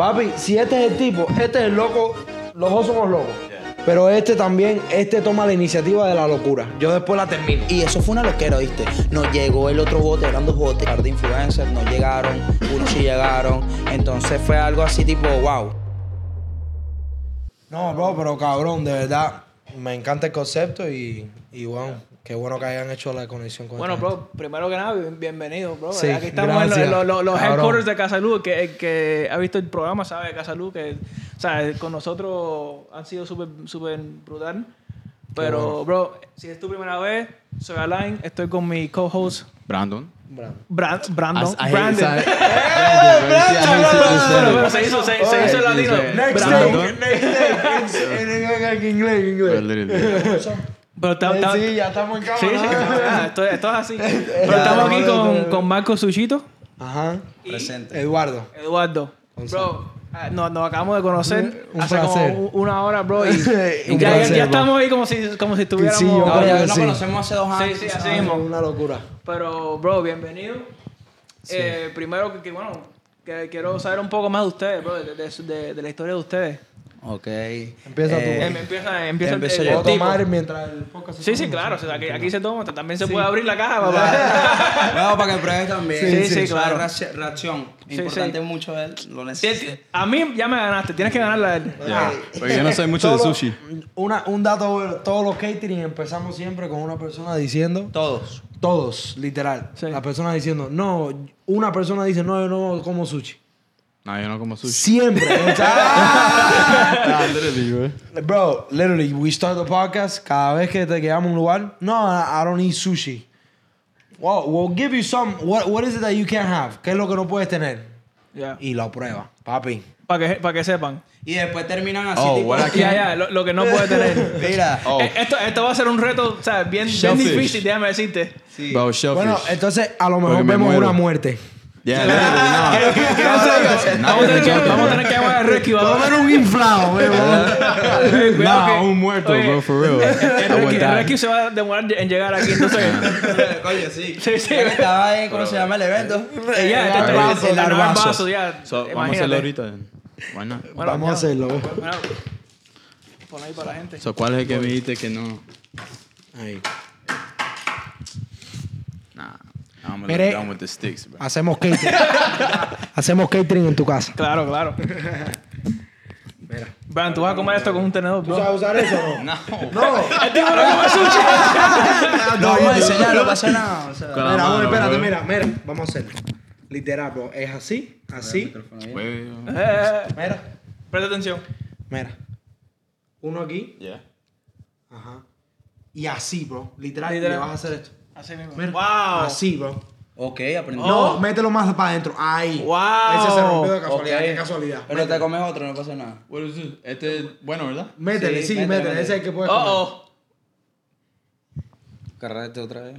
Papi, si este es el tipo, este es el loco, los dos somos locos. Pero este también, este toma la iniciativa de la locura. Yo después la termino. Y eso fue una loquera, ¿viste? Nos llegó el otro bote, eran dos botes, par de influencers, no llegaron, unos sí llegaron. Entonces fue algo así tipo, wow. No, bro, pero cabrón, de verdad, me encanta el concepto y, y bueno, qué bueno que hayan hecho la conexión con Bueno, gente. bro, primero que nada, bien- bienvenido, bro. Sí, Aquí estamos en gracias, los, los- los cabrón. headquarters de Casalú, que el que ha visto el programa sabe de Casalú, que o sea, con nosotros han sido súper súper brutal. Pero, bro, si es tu primera vez, soy Alain, estoy con mi co-host Brandon. Brandon. Hate Brandon. that. Pero, pero se hizo, se, se hizo el latino. Next Brandon. day, next day. En, en- en inglés, en inglés. Pero ta- ta- Sí, ya estamos en cámara. sí, ah, esto, esto es así. Pero estamos aquí con, con Marco Suchito Ajá. y Presente. Eduardo. Eduardo. Bro, ah, nos, nos acabamos de conocer Un hace placer. como una hora, bro. Y, ya, placer, estamos ahí como si, como si estuviéramos. Sí, yo No, creo ya nos sí. conocemos hace dos años. Sí, sí, así mismo. Una locura. Pero, bro, bienvenido. Eh, primero, que, que, bueno, que quiero saber un poco más de ustedes, bro, de, de- de- de la historia de ustedes. Ok. Empieza tú. Eh, empieza empieza el- el, el tipo. tomar mientras el podcast se Sí, sí, claro. o sea, aquí, aquí se toma. También se puede abrir la caja, papá. Bueno, para que pruebes también. Sí, sí, claro. reacción. Importante sí. mucho él. Lo sí, A mí ya me ganaste. Tienes que ganarla a él. Yeah. Porque yo no soy mucho de sushi. Una, un dato, todos los catering empezamos siempre con una persona diciendo, Todos. todos, literal, Sí. la persona diciendo, no, una persona dice, no, yo no como sushi. No, yo no como sushi. Siempre. Ah, literally, güey. bro, literally, we start the podcast, cada vez que te quedamos a un lugar, no, I don't eat sushi. Well, we'll give you some, what, what is it that you can't have? ¿Qué es lo que no puedes tener? Ya. Y lo prueba, papi. Para que, para que sepan. Y después terminan así, Oh, tipo. Ya, ya, lo, lo que no puede tener. Mira. Oh, Eh, Esto, esto va a ser un reto, o sea, bien, bien difícil, déjame decirte. Sí. bro. Bueno, entonces a lo mejor Porque vemos muero. una muerte. Yeah, literally, ¿Qué- qué vas a hacer? no. Vamos a tener que, vamos a tener que llamar a Rescue. Vamos a ver un inflado, weón. Que- un muerto, Oye, bro, for real. Rescue se va a demorar en llegar aquí, entonces. Coño, sí. Sí, sí. Ya Estaba ahí, ¿cómo se llama el evento? Ya, El arbazo, ya. So, vamos a hacerlo ahorita. Bueno, Vamos a ya. hacerlo. Pon ahí para la gente. So, ¿cuál es el que me dijiste que no? Ahí. Nah, I'm gonna Mire. look down with the sticks, bro. Hacemos catering. Hacemos catering en tu casa. Claro, claro. Mira. Brian, tú vas a comer esto con un tenedor, ¿Tú sabes usar eso o no? No. No. El tipo no come sushi. No, vamos a enseñar, no pasa nada. O sea, Mira, mano, bueno, espérate, bro. mira, mira. Vamos a hacerlo. Literal, bro. Es así, así. Eh, Mira, Presta atención. mira. Uno aquí. Yeah. Ajá. Y así, bro. Literal, Literal. le vas a hacer esto. Así mismo. Mira. Wow. Así, bro. Ok, aprendí. No, mételo más para adentro. Ahí. Wow. Ese se rompió de casualidad. Qué casualidad. Pero te comes otro, no pasa nada. Este es bueno, ¿verdad? Métele, Sí, sí, métele, métele. métele. Ese es el que puedes Oh, comer. oh. Carrete otra vez.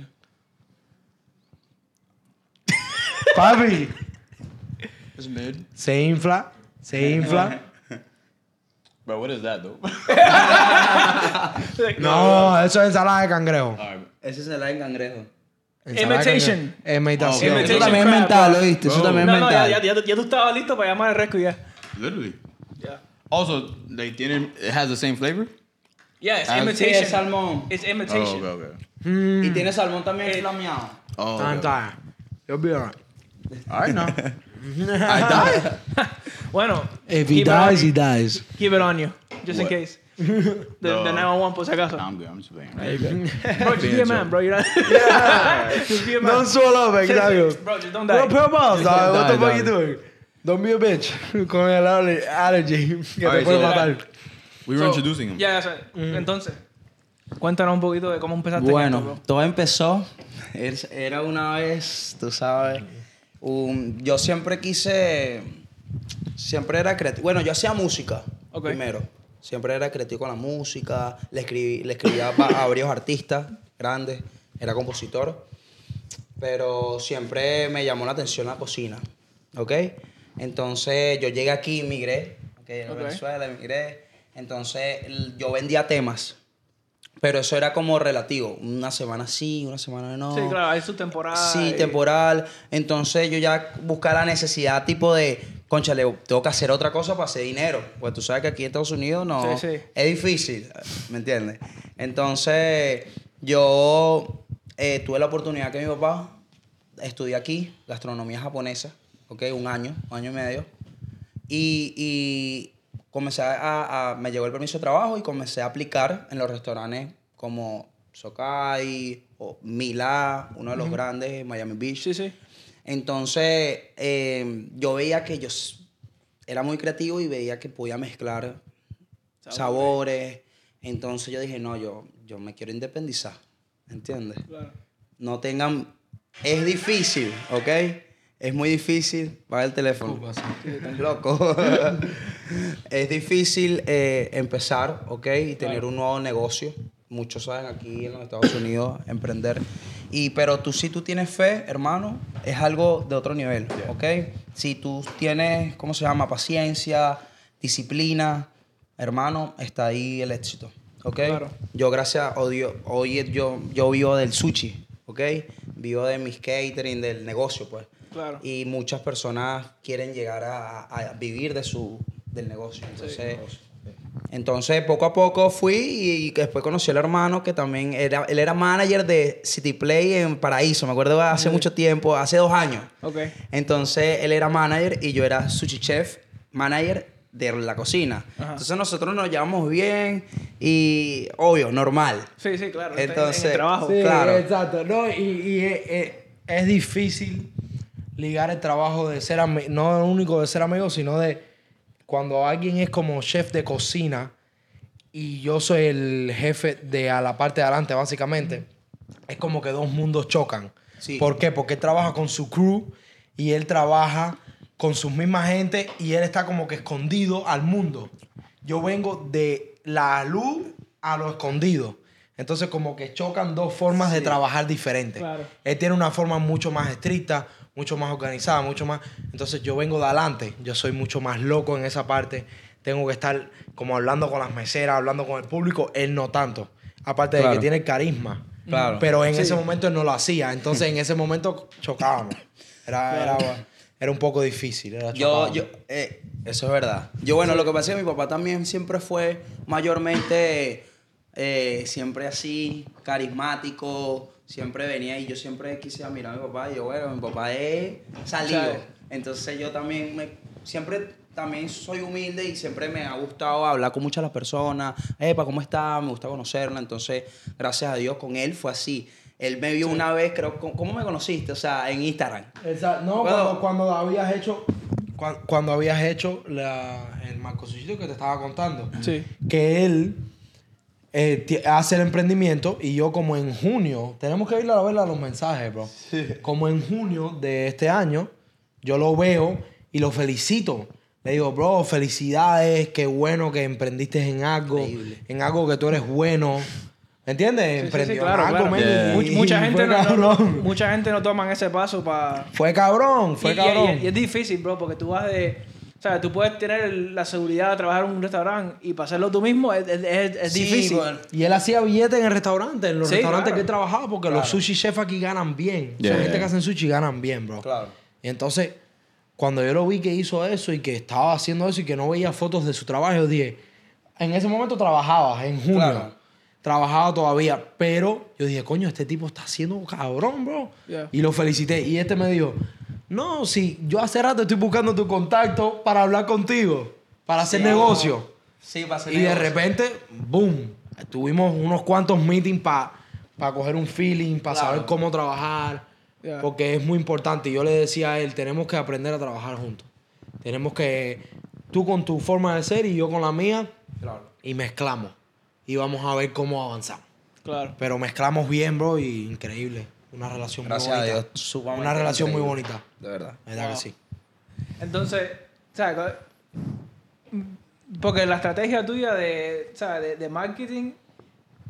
Papi. It's mid. Se infla. Se infla. Bro, what is that, though? No, eso es ensalada de cangrejo. Alright. Ese es el en cangrejo. Imitation. Imitación. Eso también es mental. ¿oíste? Eso también No, es no, ya, mental. ya, ya, ya tú estabas listo para llamar al Rescue ya. Literally. Yeah. Also, they tienen, it has the same flavor? Yeah, it's Ah, sí, Sí, imitation. es salmón. It's Oh, imitation. okay, okay. Mm. Y tiene salmón también flameado. Oh, Time, okay. time. You'll be alright. Alright, now. I died. Bueno, If he keep it on dies, he you. dies. Keep it on you, just in What? case. The, No. the 911 por si acaso. Nah, I'm good. I'm just playing. Bro, just be a man, bro. You're not. just be a man. Don't swallow up, exactly. Bro, just don't Bro, die. pure balls, dog. What the fuck you doing? Don't be a bitch. Con el aller- allergy que te puede so- matar. We were So, introducing him. Ya, ya sé. Entonces, cuéntanos un poquito de cómo empezaste. en esto, Bueno, bro. todo empezó. Era una vez, tú sabes. un- yo siempre quise. Siempre era creativo. Bueno, yo hacía música Ok. primero. Siempre era creativo con la música. Le, escribí, le escribía a varios artistas grandes. Era compositor. Pero siempre me llamó la atención la cocina. ¿Ok? Entonces yo llegué aquí, migré. ¿ok? En. Venezuela, emigré. Entonces yo vendía temas. Pero eso era como relativo. Una semana sí, una semana no. Sí, claro, hay su temporada. Sí, y- temporal. Entonces yo ya buscaba la necesidad tipo de conchale, tengo que hacer otra cosa para hacer dinero. Pues tú sabes que aquí en Estados Unidos no. Sí, sí. Es difícil, ¿me entiendes? Entonces, yo eh, tuve la oportunidad que mi papá estudié aquí, gastronomía japonesa, ¿ok? Un año, un año y medio. Y, y comencé a, a- Me llegó el permiso de trabajo y comencé a aplicar en los restaurantes como Sokai o Mila, uno de los grandes, Miami Beach. Sí, sí. Entonces, eh, yo veía que yo era muy creativo y veía que podía mezclar sabores. Entonces yo dije, no, yo, yo me quiero independizar. ¿Entiendes? Claro. No tengan... Es difícil, ¿ok? Es muy difícil. Va el teléfono. Estás loco. es difícil eh, empezar, ¿ok? Y tener un nuevo negocio. Muchos saben aquí en los Estados Unidos emprender. Y, pero tú si tú tienes fe, hermano, es algo de otro nivel, ¿ok? Si tú tienes, ¿cómo se llama? Paciencia, disciplina, hermano, está ahí el éxito, ¿ok? Claro. Yo gracias a Dios, hoy yo, yo vivo del sushi, ¿ok? Vivo de mis catering, del negocio, pues. Claro. Y muchas personas quieren llegar a, a vivir de su, del negocio. Entonces, entonces, poco a poco fui y después conocí al hermano que también era, él era manager de City Play en Paraíso, me acuerdo hace mucho tiempo, hace dos años. Ok. Entonces, él era manager y yo era sushi chef, manager de la cocina. Ajá. Entonces, nosotros nos llevamos bien y, obvio, normal. Sí, sí, claro. en- Entonces, el trabajo. Sí, Claro. exacto. No, y, y es, es- es difícil ligar el trabajo de ser amigo, no único de ser amigo, sino de cuando alguien es como chef de cocina y yo soy el jefe de a la parte de adelante, básicamente, es como que dos mundos chocan. Sí. ¿Por qué? Porque él trabaja con su crew y él trabaja con sus mismas gente y él está como que escondido al mundo. Yo vengo de la luz a lo escondido. Entonces como que chocan dos formas de trabajar diferentes. Claro. Él tiene una forma mucho más estricta, mucho más organizada, mucho más... Entonces yo vengo de adelante, yo soy mucho más loco en esa parte. Tengo que estar como hablando con las meseras, hablando con el público. Él no tanto. Aparte de que tiene el carisma. Claro. Pero en Sí. ese momento él no lo hacía. Entonces en ese momento chocábamos. Era, era, era un poco difícil. Era Yo, yo, eh, eso es verdad. Yo, bueno, lo que pasa es que mi papá también siempre fue mayormente, eh, siempre así, carismático, siempre venía y yo siempre quise admirar a mi papá. Y yo, bueno, mi papá es salido. Entonces yo también, me, siempre también soy humilde y siempre me ha gustado hablar con muchas las personas. Epa, ¿cómo está? Me gusta conocerla. Entonces, gracias a Dios, con él fue así. Él me vio una vez, creo, ¿cómo- ¿cómo me conociste? O sea, en Instagram. Exacto. No, Bueno. cuando, cuando habías hecho. cuan- Cuando, habías hecho la, el marcosito que te estaba contando. Sí. Que él eh, hace el emprendimiento y yo, como en junio, tenemos que ir a ver a los mensajes, bro. Como en junio de este año, yo lo veo y lo felicito. Le digo, bro, felicidades, qué bueno que emprendiste en algo, Increíble. en algo que tú eres bueno. ¿Me entiendes? Sí, sí, sí, Emprendió claro, claro. Yeah. Much- mucha, gente fue no, no- cabrón. mucha gente no toman ese paso para... Fue cabrón, fue y, y- cabrón. y es difícil, bro, porque tú vas de... O sea, tú puedes tener la seguridad de trabajar en un restaurante y para hacerlo tú mismo es, es- es- es Sí, difícil. bueno. Y él hacía billetes en el restaurante, en los Sí, restaurantes claro. que él trabajaba, porque los sushi chefs aquí ganan bien. Yeah, Son gente yeah. que hacen sushi ganan bien, bro. Claro. Y entonces, cuando yo lo vi que hizo eso y que estaba haciendo eso y que no veía fotos de su trabajo, yo dije, en ese momento trabajaba, en junio. Claro. Trabajaba todavía, pero yo dije, coño, este tipo está haciendo cabrón, bro. Yeah. Y lo felicité. Y este me dijo, no, sí, yo hace rato estoy buscando tu contacto para hablar contigo, para hacer Sí. negocio. Sí, para hacer Y de repente, boom, tuvimos unos cuantos meetings para coger un feeling, para Claro. saber cómo trabajar, Yeah. porque es muy importante. Y yo le decía a él, tenemos que aprender a trabajar juntos. Tenemos que, tú con tu forma de ser y yo con la mía, Claro. y mezclamos. Y vamos a ver cómo avanzamos. Claro. Pero mezclamos bien, bro, y increíble. Una relación Gracias muy a bonita. Dios. Una relación muy bonita. De verdad. ¿Verdad Wow. que sí? Entonces, ¿sabes? Porque la estrategia tuya de, ¿sabes? de, de marketing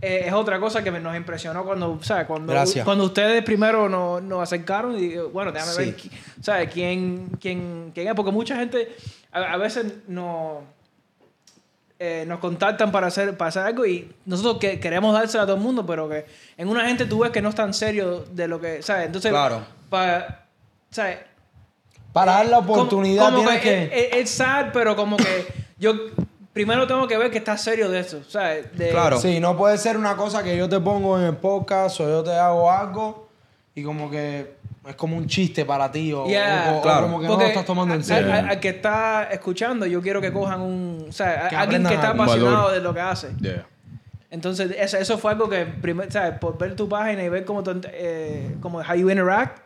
eh, es otra cosa que nos impresionó cuando, ¿sabes? Cuando, Gracias. cuando ustedes primero nos, nos acercaron y bueno, déjame Sí. ver, ¿sabes? ¿Quién, quién, quién es? Porque mucha gente a, a veces no, eh, nos contactan para hacer, para hacer algo y nosotros que, queremos dársela a todo el mundo, pero que en una gente tú ves que no es tan serio de lo que, ¿sabes? Entonces, Claro. para, ¿sabes? Para dar la como- oportunidad como tienes que... Es, es- es sad, pero como que yo primero tengo que ver que estás serio de eso, ¿sabes? De- Claro. Sí, no puede ser una cosa que yo te pongo en el podcast o yo te hago algo y como que es como un chiste para ti o, Yeah. o- o Claro. como que no lo estás tomando en serio. Al, al que está escuchando, yo quiero que cojan un. O sea, Que alguien que está apasionado valor. de lo que hace. Yeah. Entonces, eso, eso fue algo que, primer, ¿sabes? Por ver tu página y ver cómo, tú, eh, cómo how you interact,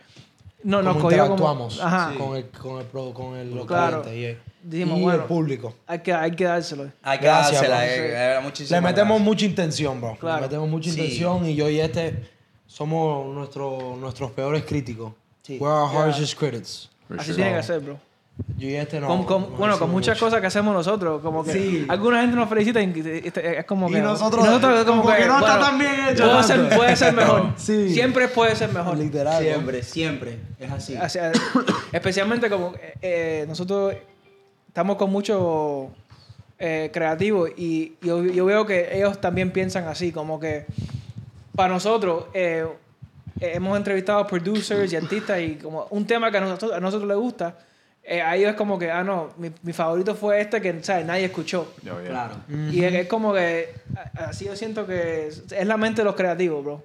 no, nos cogió como. interactuamos Ajá. con el con el pro- con el los Claro. clientes y, Dijimos, y bueno. el público. Hay que, hay que dárselo. Hay que bro. eh, Sí. Le metemos gracias. mucha intención, bro. Claro. Le metemos mucha Sí. intención y yo y este somos nuestro, nuestros peores críticos. Sí. We're our Yeah. harshest critics. For Así sure. tiene que ser, bro. Yo y este no. Con- con- no bueno, con muchas mucho. cosas que hacemos nosotros. Como que Sí. alguna gente nos felicita y y- y- es como Y que. nosotros- es como que no está tan bien hecho Puede ser, puede ser mejor. Sí. Siempre puede ser mejor. Literal. Siempre, siempre. Es así. O sea, especialmente como eh, eh, nosotros estamos con mucho eh, creativos y yo, yo veo que ellos también piensan así, como que para nosotros eh, eh, hemos entrevistado a producers y artistas y como un tema que a nosotros, a nosotros les gusta, eh, a ellos es como que, ah, no, mi, mi favorito fue este que ¿sabes? nadie escuchó. Oh, yeah. Claro. Y es, es como que, así yo siento que es, es la mente de los creativos, bro.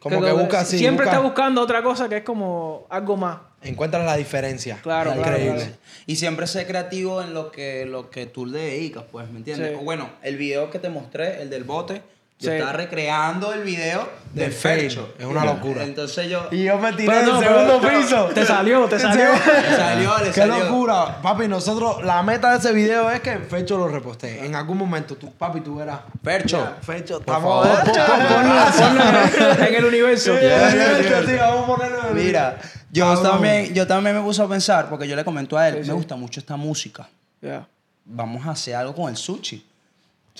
Como que busca así. Siempre busca- está buscando otra cosa que es como algo más. Encuentras la diferencia. Claro, claro, Increíble. claro. Y siempre sé creativo en lo que, lo que tú le dedicas, pues, ¿me entiendes? Sí. O Bueno, el video que te mostré, el del bote, yo Sí. estaba recreando el video fail. Fercho. Es una locura. Entonces yo... Y yo me tiré no, del pero- segundo pero- piso. Te salió, te salió. Le salió, le Qué salió. locura. Papi, nosotros, la meta de ese video es que Fecho lo reposte. En algún momento, tú, papi, tú verás. Fecho, Por estamos... ponlo, ponlo en el universo. Sí, sí, vamos a ponerlo en el Mira, yo también, yo también me puse a pensar, porque yo le comento a él, Sí, sí. me gusta mucho esta música. Yeah. Vamos a hacer algo con el sushi.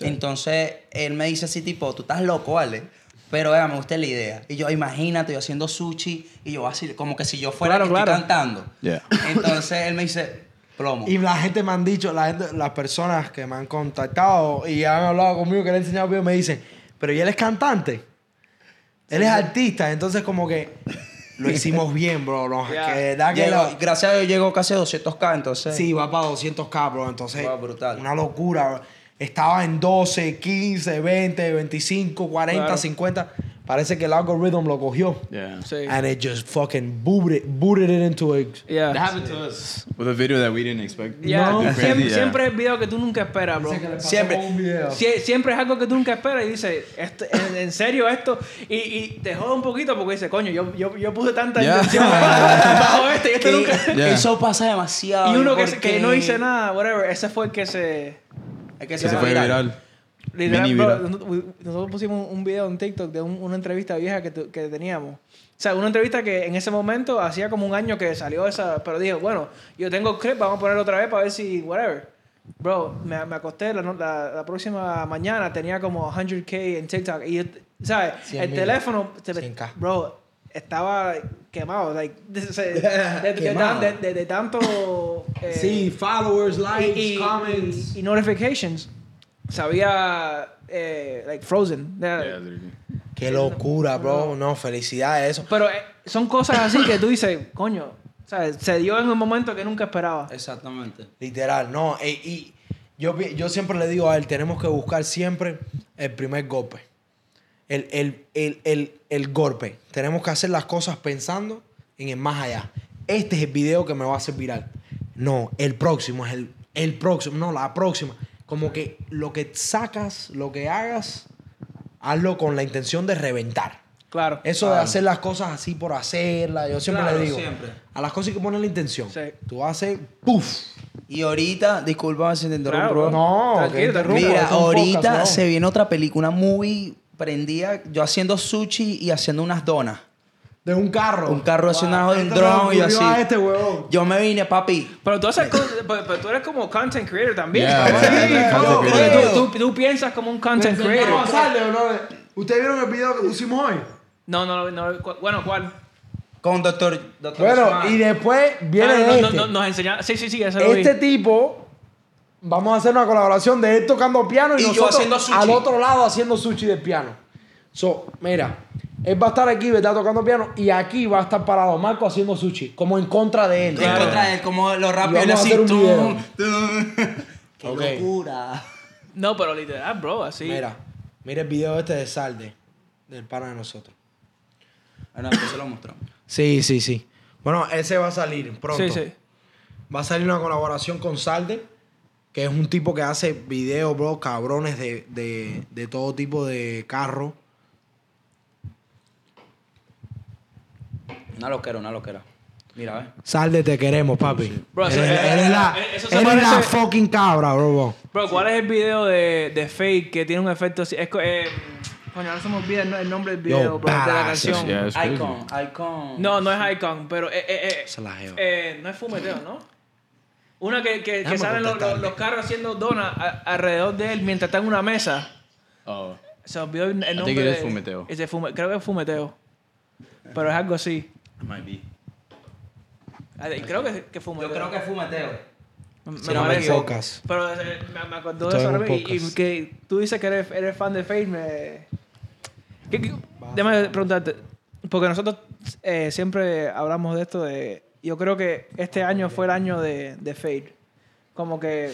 Entonces, él me dice así, tipo, tú estás loco, ¿vale? Pero, vea, me gusta la idea. Y yo, imagínate, yo haciendo sushi, y yo así, como que si yo fuera Claro, que estoy claro. cantando. Yeah. Entonces, él me dice, plomo. Y la gente me han dicho, la gente, las personas que me han contactado y han hablado conmigo, que le he enseñado videos, me dicen, pero ¿y él es cantante? Él es artista, entonces como que lo hicimos bien, bro. Lo- Ya. que da que Llegó- lo- gracias a Dios llegó casi a 200k, entonces... Sí, va para 200k, bro. Entonces, Wow, brutal. una locura. bro. Estaba en 12, 15, 20, 25, 40, Claro. 50. Parece que el algorithm lo cogió. Yeah. Sí. And it just fucking booted it, booted it into a... Yeah. That happened to us with a video that we didn't expect. Yeah. No. Siempre, yeah. siempre es video que tú nunca esperas, bro. Siempre. Sie- siempre es algo que tú nunca esperas y dices, esto, en, en serio esto, y, y te joda un poquito porque dices, coño, yo, yo, yo puse tanta Yeah. intención bajo este y este Que- nunca... Yeah. Eso pasa demasiado. Y uno que, porque- que no hice nada, whatever, ese fue el que se... Es que se se fue viral. viral. Literal, bro, nosotros- pusimos un video en TikTok de un- una entrevista vieja que, tu- que teníamos. O sea, una entrevista que en ese momento hacía como un año que salió esa, pero dije, bueno, yo tengo clip, vamos a ponerlo otra vez para ver si, whatever. Bro, me, me acosté la, la, la próxima mañana, tenía como 100k en TikTok. Y, ¿sabes? 100 El teléfono, 100K. bro, estaba quemado. Like, de, de- de- de- Quemado. de- de- de tanto. eh, Sí, followers, likes, y, y- comments. y- y notifications se había eh, like frozen Yeah. Qué locura, bro. No, felicidades eso. pero eh, son cosas así que tú dices coño o sea, se dio en un momento que nunca esperaba Exactamente. Literal, no. y yo, yo siempre le digo a él, tenemos que buscar siempre el primer golpe. El, el, el, el, el golpe. Tenemos que hacer las cosas pensando en el más allá. Este es el video que me va a hacer viral. No, el próximo es el, el próximo. No, la próxima. Como que lo que sacas, lo que hagas, hazlo con la intención de reventar. claro Eso de hacer las cosas así por hacerlas, yo siempre Claro, le digo. siempre. A las cosas hay que poner la intención. Sí. Tú haces, ¡puf! Y ahorita, disculpa si te interrumpo, Claro. No, Tranquilo, que interrumpo, Mira, ahorita podcast, bro. se viene otra película, una movie prendida, yo haciendo sushi y haciendo unas donas. De un carro. Un carro haciendo Wow, un drone y así. a este. Yo me vine, papi. pero tú haces cosas- pero, pero tú eres como content creator también Yeah, yeah, yeah, creator. tú, tú- tú piensas como un content creator bro. ¿Ustedes vieron el video que pusimos hoy? no no no bueno cuál Con doctor, doctor Bueno, y después viene Ah, no, no, este. no, nos enseñaron sí sí sí eso lo vi. este tipo, vamos a hacer una colaboración de él tocando piano y, Y yo nosotros haciendo sushi. al otro lado haciendo sushi del piano. So, mira, Él va a estar aquí, ¿verdad? Tocando piano. Y aquí va a estar parado Marco haciendo sushi. Como en contra de él. En contra de él, como lo rápido Y vamos a así. hacer un tum, video. tum. ¡Qué locura! No, pero literal, bro, así. Mira, mira el video este de Salde. Del pana de nosotros. Bueno, después se lo mostramos. Sí, sí, sí. Bueno, ese va a salir pronto. Sí, sí. Va a salir una colaboración con Salde, que es un tipo que hace videos, bro, cabrones de, de, de todo tipo de carro. Una loquera, una loquera. Mira, ve. Salde, te queremos, papi. Bro, eres, eso- eh, eres la, eh, eso eres la fucking cabra, bro. bro. Bro, ¿cuál es el video de, de Fake que tiene un efecto así? Es, co- eh, coño, ahora se me olvida el, nombre del video, Yo, bro, de la canción. Yeah. Icon, icon. No, no es Icon, pero eh, eh, eh, eh, no es fumeteo, ¿no? Una que, que, salen los, los, carros haciendo donas alrededor de él mientras está en una mesa. Oh. Se olvidó el, nombre. think it is de- fumeteo. Ese fume- creo que es fumeteo. Pero es algo así. It might be. Ah, Creo que, que fumeteo. Yo creo que fue Mateo. Me- si me no. Pero eh, me, me acordó de eso ahora y, y que tú dices que eres, eres fan de Fate. Me... ¿Qué, qué- Déjame preguntarte, porque nosotros eh, siempre hablamos de esto de... Yo creo que este año fue el año de, de Fate. Como que...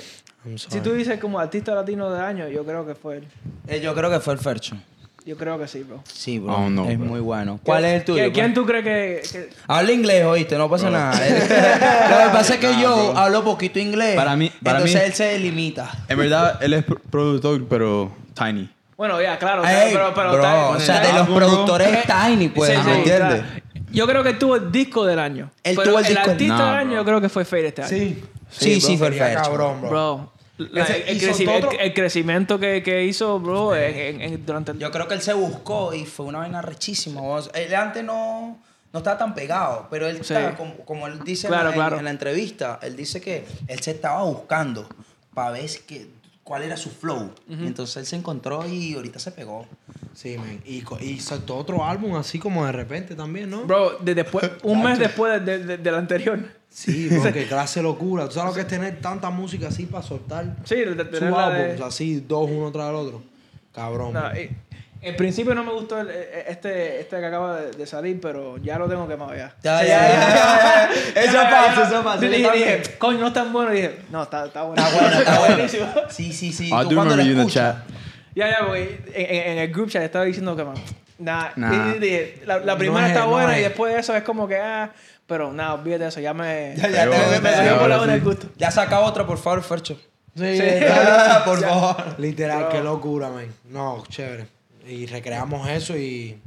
Si tú dices como artista latino del año, yo creo que fue él. Eh, yo creo que fue el Fercho. Yo creo que sí, bro. Sí, bro. Oh, no, es bro. muy bueno. ¿Cuál es el tuyo? ¿Quién, quién tú crees que...? que- Habla inglés, oíste, no pasa nada. Lo que pasa es que Nah, yo bro. hablo poquito inglés. Para mí- para entonces mí- él se limita. En verdad, él es pr- productor, pero tiny. Bueno, ya, claro. Ey, pero, pero, bro, o sea, de los bro. productores es Tiny, pues, Sí, ¿me entiendes? claro. Yo creo que tuvo el disco del año. Él tuvo el disco- artista del año bro. yo creo que fue Fade este año. Sí. Sí, sí, bro, fue perfecto. cabrón, bro. Bro. la- el, creci- crecimiento que, que hizo, bro, en- en- en- durante el... Yo creo que él se buscó y fue una vaina rechísima. Él antes no, no estaba tan pegado, pero él, Sí. está, como, como él dice en Claro, la- en, claro. en la entrevista, él dice que él se estaba buscando para ver que, cuál era su flow. Y entonces él se encontró y ahorita se pegó. Sí, man. Y, co- y soltó otro álbum así como de repente también, ¿no? Bro, de después, un mes después de- de- del anterior. Sí, bro, qué clase de locura. ¿Tú sabes lo que es tener tanta música así para soltar Sí, de, de tener la de- álbumes así, dos uno tras el otro? Cabrón. No, y- en principio no me gustó el- eh, este, este que acaba de, de salir, pero ya lo tengo quemado ya. Ya, sea, ya, ya. Eso pasa, eso pasa. Dije, Yo dije, también. coño, no es tan bueno. Y dije, no, está, está bueno. Está bueno, está buenísimo. Sí, sí, sí. I Tú do cuando remember lo you in the escuchas, chat. Ya, ya, güey. En, en- el group chat estaba diciendo que, man, nah. Nah. Y dije, la, la No primera es, está no buena y es. después de eso es como que, ah, pero nada, olvídate de eso, ya me. Ya, ya, te- me, dio por la buena sí. el gusto. Ya saca otra, por favor, Fercho. Sí, Ah, por favor. Literal, qué locura, man. No, chévere. Y recreamos eso y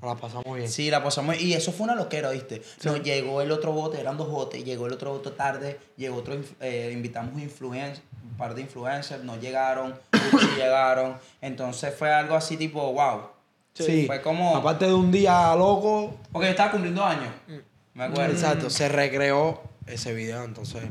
nos la pasamos bien. Sí, la pasamos. Y eso fue una loquera, ¿viste? Nos llegó el otro bote, eran dos botes, llegó el otro bote tarde, llegó otro, eh, invitamos influencers, un par de influencers, no llegaron, llegaron. Entonces fue algo así tipo, wow. Sí. Fue como. Aparte de un día loco, Porque estaba cumpliendo años. Me acuerdo. exacto, se recreó ese video, entonces.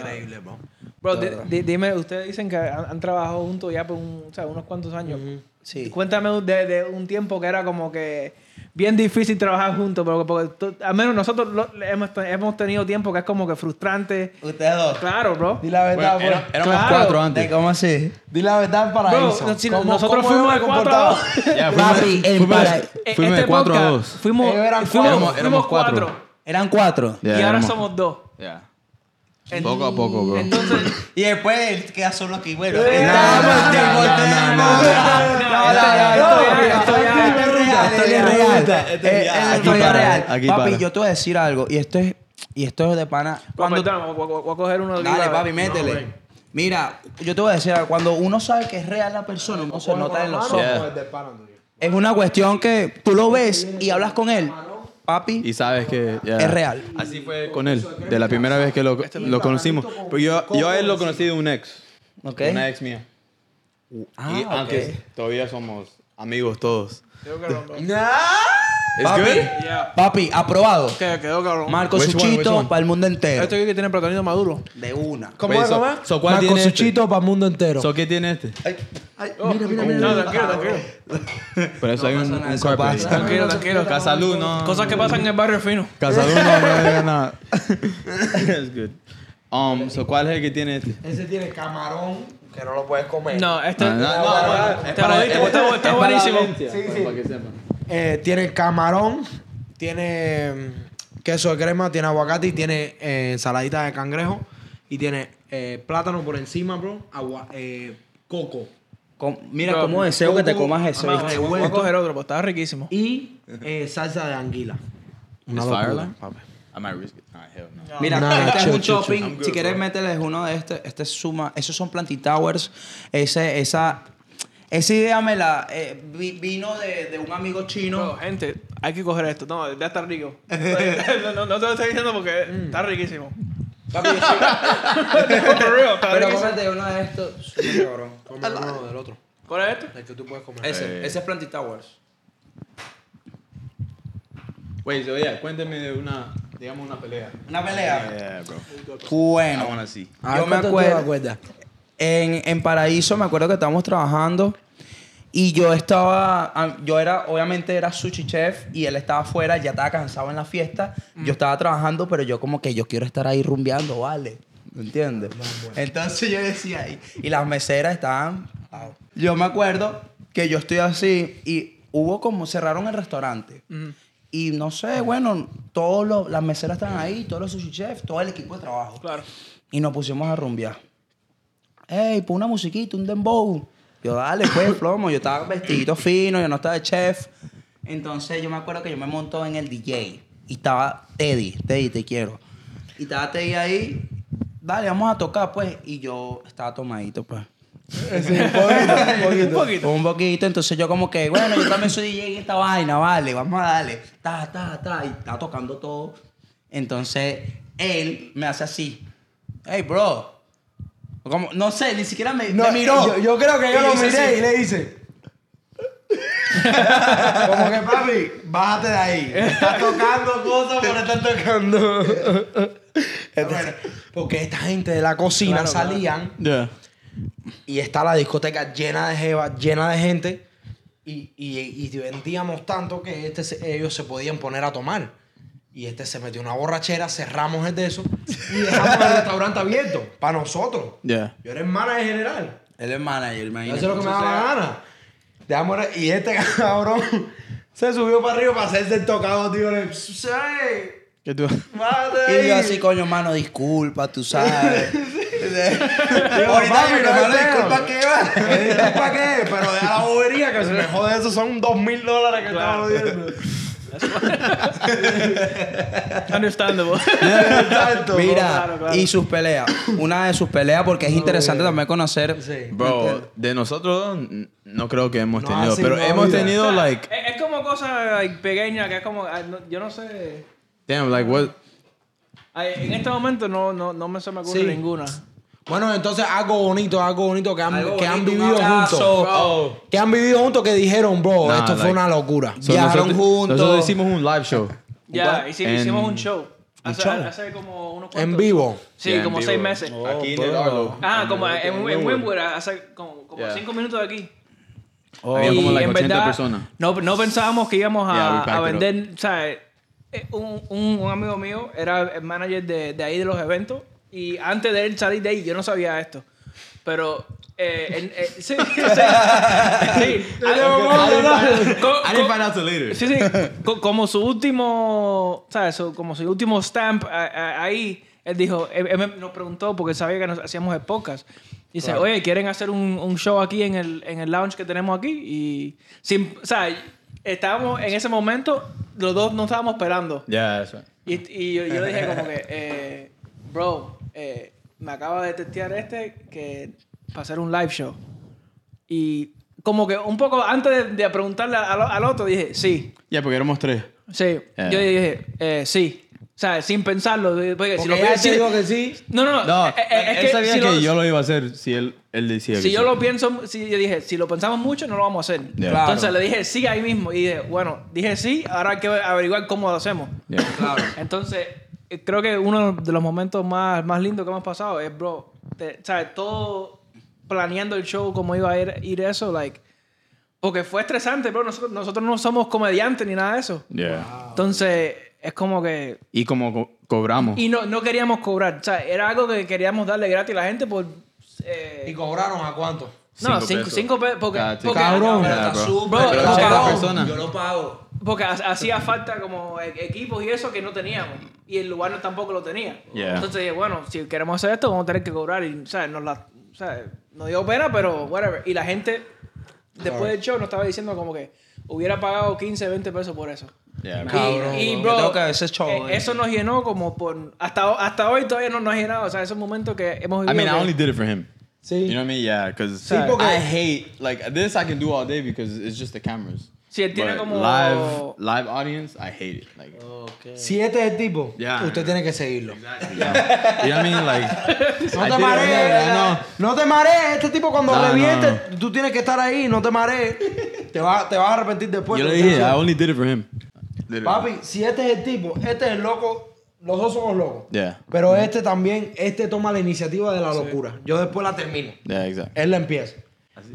Increíble, bro. Bro, De di- dime, ustedes dicen que han, han trabajado juntos ya por un- o sea, unos cuantos años. Sí. Cuéntame de, de un tiempo que era como que bien difícil trabajar juntos, porque, porque tú- al menos nosotros lo- hemos, hemos tenido tiempo que es como que frustrante. Ustedes dos. Claro, bro. Di la verdad, Bueno, era- pues. éramos Claro. cuatro ¿De antes. cómo así? Di la verdad para Bro, eso. no, si ¿Cómo- nosotros cómo fuimos de me cuatro a comportaban? dos. Ya, Papi, fuimos, el fuimos- para- fuimos de este 4 a podcast 2. Fuimos, fuimos, cuatro. fuimos Éramos cuatro. cuatro. Eran cuatro. y ahora éramos- somos dos. Yeah. En- Poco a poco, bro. Entonces, Y después él queda solo aquí. Bueno, Eh, no, no, no, no, no. No, Eh, Papi, yo te voy a decir algo. Y esto es, y esto es de pana. Cuando, voy, a coger uno de dale, papi, métele. Mira, yo te voy a decir algo. Cuando uno sabe que es real la persona, uno se nota en los ojos. Yeah. Es una cuestión que tú lo ves y hablas con él. Papi, Y sabes que yeah. Es real. Así fue con él, de la primera vez que lo, lo conocimos. Pero yo, yo a él lo conocí de un ex. ¿ok? Una ex mía. Ah, y ok. aunque todavía somos amigos todos. Quedó cabrón. It's Papi, good. Yeah. papi, aprobado. Que- Quedó cabrón. Marco Which one, which Suchito one? para el mundo entero. Esto aquí que tiene platanito maduro. De una. ¿Cómo Wait, es, so- cómo es? so, ¿cuál Marco tiene este? Suchito para el mundo entero. So, ¿Qué tiene este? Oh, No, tranquilo, tranquilo. Por eso hay un, pasa nada, un eso pasa. Tranquilo, tranquilo. Casalú, no. Cosas que pasan en el barrio fino. Casalú no, no diga nada. It's good. Um, so, ¿Cuál es el que tiene este? Ese tiene camarón, que no lo puedes comer. No, este. No, no, no, bueno, Te pues, está, buenísimo. Sí, sí. Eh, tiene camarón, tiene mm, queso de crema, tiene aguacate y tiene eh, ensaladita de cangrejo. Y tiene eh, plátano por encima, bro. Agua, coco. Com- Mira Bro, cómo deseo que te comas eso. Voy a coger otro, pues estaba riquísimo. Y eh, salsa de anguila. Una locura, papi. I might risk it. Hell no. Mira, Nah, este chill, es un chill, chill. Good, si quieres, bro. mételes uno de este. Este es suma. Esos son Planty Towers. Ese, esa, esa idea me la eh, vi- vino de, de un amigo chino. Bro, gente, hay que coger esto. No, ya está rico. no, no, no te lo estoy diciendo porque está riquísimo. Papi, yo sí- For real, está Pero cómete uno de estos. Súper cabrón. Come uno del otro. ¿Cuál es esto? El que tú puedes comer. Ese, Eh. ese es Planty Towers. Wait, so yeah, cuénteme de una, digamos, una pelea. Una pelea. Yeah, bro. Bueno. Ah, yo me ¿cuánto tú acuerdo. En, en Paraíso me acuerdo que estábamos trabajando y yo estaba, ah, yo era, obviamente era sushi chef y él estaba afuera, ya estaba cansado en la fiesta. Yo estaba trabajando, pero yo como que yo quiero estar ahí rumbeando, ¿vale? ¿Me entiendes? Entonces yo decía ahí, y las meseras estaban... wow. Yo me acuerdo que yo estoy así y hubo como, cerraron el restaurante. Y no sé, bueno, todos los, las meseras estaban ahí, todos los sushi chefs, todo el equipo de trabajo. Claro. Y nos pusimos a rumbear. Ey, pon una musiquita, un dembow. Yo, dale, pues, plomo. Yo estaba vestidito fino, yo no estaba de chef. Entonces, yo me acuerdo que yo me monto en el DJ. Y estaba Teddy, Teddy, te quiero. Y estaba Teddy ahí. Dale, vamos a tocar, pues. Y yo estaba tomadito, pues. Un poquito. Un poquito, entonces yo como que, bueno, yo también soy DJ en esta vaina, vale, vamos a darle. Ta, ta, ta, y estaba tocando todo. Entonces, él me hace así. Hey, bro. Como, no sé, ni siquiera me, No, me miró. Yo, yo creo que yo lo miré así. y le hice. Como que papi, bájate de ahí. Estás tocando cosas por estar tocando. Entonces, porque esta gente de la cocina Claro, claro. salían Yeah. Y está la discoteca llena de jeva, llena de gente. Y, y, y vendíamos tanto que este se- ellos se podían poner a tomar. Y este se metió una borrachera, cerramos el de eso y dejamos el restaurante abierto para nosotros. Yeah. Yo era el manager general. Él es manager, Eso imagínate. es lo que me daba la gana. Dejamos el- y este cabrón se subió para arriba para hacerse el tocado, tío. Le, "Say, ¿Qué tú? bájate Y ahí". yo así, coño, mano, disculpa, tú sabes. Ahorita "Papi, me no feo". disculpa, ¿qué va? ¿Disculpa qué? Pero deja la bobería que se me jode eso. Son dos mil dólares que estaba jodiendo. Understandable. Exacto. Mira, Claro, claro. y sus peleas. Una de sus peleas, porque es interesante también conocer. Sí. Bro, de nosotros no creo que hemos tenido, pero no ha hemos habido. tenido, like, es, es como cosa like, pequeña que es como. ah, yo no sé. damn, like, what? En este momento no, no, no me se me ocurre Sí. ninguna. Bueno, entonces algo bonito, algo bonito que han, que han vivido juntos. Que han vivido juntos que dijeron, bro, Nah, esto fue una locura. So, Viajaron nosotros, juntos. Nosotros hicimos un live show. Ya, ¿Cuál? hici- En- hicimos un show. Hace, show? hace como unos En cuantos- vivo. Sí, Yeah, en como vivo. seis meses. Aquí en el. Arlo. Ah, como en, en, hace como, como Yeah. cinco minutos de aquí. Había Y como like en 80 verdad, personas. No, no pensábamos que íbamos Yeah, a, vender, ¿sabes? Eh, Un, un, un amigo mío era el manager de, de ahí de los eventos y antes de él salir de ahí yo no sabía esto. Pero, eh, él- eh, sí, sí, sí. Co- I didn't co- find out till later. Sí, sí. Co- como su último, ¿sabes? Como su último stamp ahí, él dijo, él, nos preguntó porque sabía que nos hacíamos el podcast. Dice, oye, ¿quieren hacer un, un show aquí en el, en el lounge que tenemos aquí? Y, sin, o sea, estábamos en ese momento, los dos no estábamos esperando. Yeah, that's right. Y, y yo, yo le dije como que, eh, bro, eh, me acaba de testear este que para hacer un live show. Y como que un poco antes de, de preguntarle al, al otro, dije, sí, Yeah, porque éramos tres. sí. Yeah. Yo dije, eh, sí. O sea, sin pensarlo. Porque, si lo ya pienso- te digo que sí. No, no, no. No, eh, eh, es él sabía si que lo- yo lo iba a hacer si él, él decía si que yo sí. lo pienso, si yo dije, si lo pensamos mucho, no lo vamos a hacer. Yeah. Claro. Entonces le dije sí ahí mismo. Y dije, bueno, dije sí, ahora hay que averiguar cómo lo hacemos. Yeah. Claro. Entonces, creo que uno de los momentos más, más lindos que hemos pasado es, bro, te- ¿sabes? Todo planeando el show, cómo iba a ir, ir eso, like. Porque fue estresante, bro. Nosotros, nosotros no somos comediantes ni nada de eso. Yeah. Entonces, es como que. Y como co- Cobramos. Y no, no queríamos cobrar. O sea, era algo que queríamos darle gratis a la gente por... eh, ¿Y cobraron a cuánto? no, cinco cinco, pesos. cinco pesos. Porque, ticket. porque, Cabrón. Yeah, está bro. Bro, yo lo pago. Porque ha- hacía falta como e- equipos y eso que no teníamos. Y el lugar no- tampoco lo tenía. Yeah. Entonces dije, bueno, si queremos hacer esto, vamos a tener que cobrar. Y, sea, nos, la, o sea, nos dio pena, pero whatever. Y la gente, después del show, nos estaba diciendo como que hubiera pagado 15, 20 pesos por eso. Yeah, Y- y, bro. que ese show, eh, eh. eso nos llenó como por... Hasta, hasta hoy todavía no nos ha llenado. O sea, esos momentos que hemos I vivido... mean, I que- only did it for him. Sí. You know what I mean? Yeah, because Sí, porque- I hate like this. I can do all day because it's just the cameras. Sí, él tiene But como- live live audience. I hate it. Like, Si este es el tipo, Yeah. usted tiene que seguirlo. you know what I mean? Like, No I te did it marees, no. no te marees. Este tipo cuando No, reviente, no. tú tienes que estar ahí, no te marees. Te vas, te vas a arrepentir después. Yo le dije, I only did it for him. Literally. Papi, si este es el tipo, este es el loco, los dos somos locos. Yeah. Pero este también, este toma la iniciativa de la locura. Yo después la termino. Yeah, exactly. Él la empieza.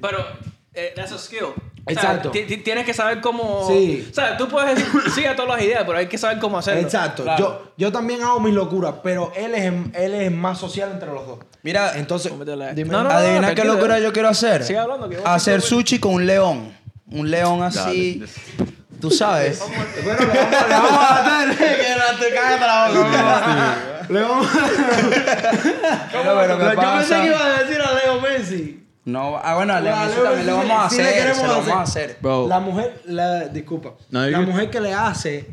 Pero eh, that's a skill. Exacto. O sea, ti- ti- tienes que saber cómo. Sí. O sea, tú puedes decir sí a todas las ideas, pero hay que saber cómo hacerlo. Exacto. Claro. Yo, yo también hago mis locuras, pero él es, él es más social entre los dos. Mira, Entonces, dime. No, no, adivina qué tranquilo. locura yo quiero hacer. Sigue hablando, que Hacer sushi con un león. Un león así. Dale. Tú sabes. Bueno, le vamos, le vamos a hacer que no te caes la boca. Le vamos ¿qué Yo pensé que iba a decir a Leo Messi. No, ah, bueno, a también lo Messi vamos a sí le hacer. queremos Se lo vamos a hacer. Bro. La mujer, la, disculpa. No, la mujer que le hace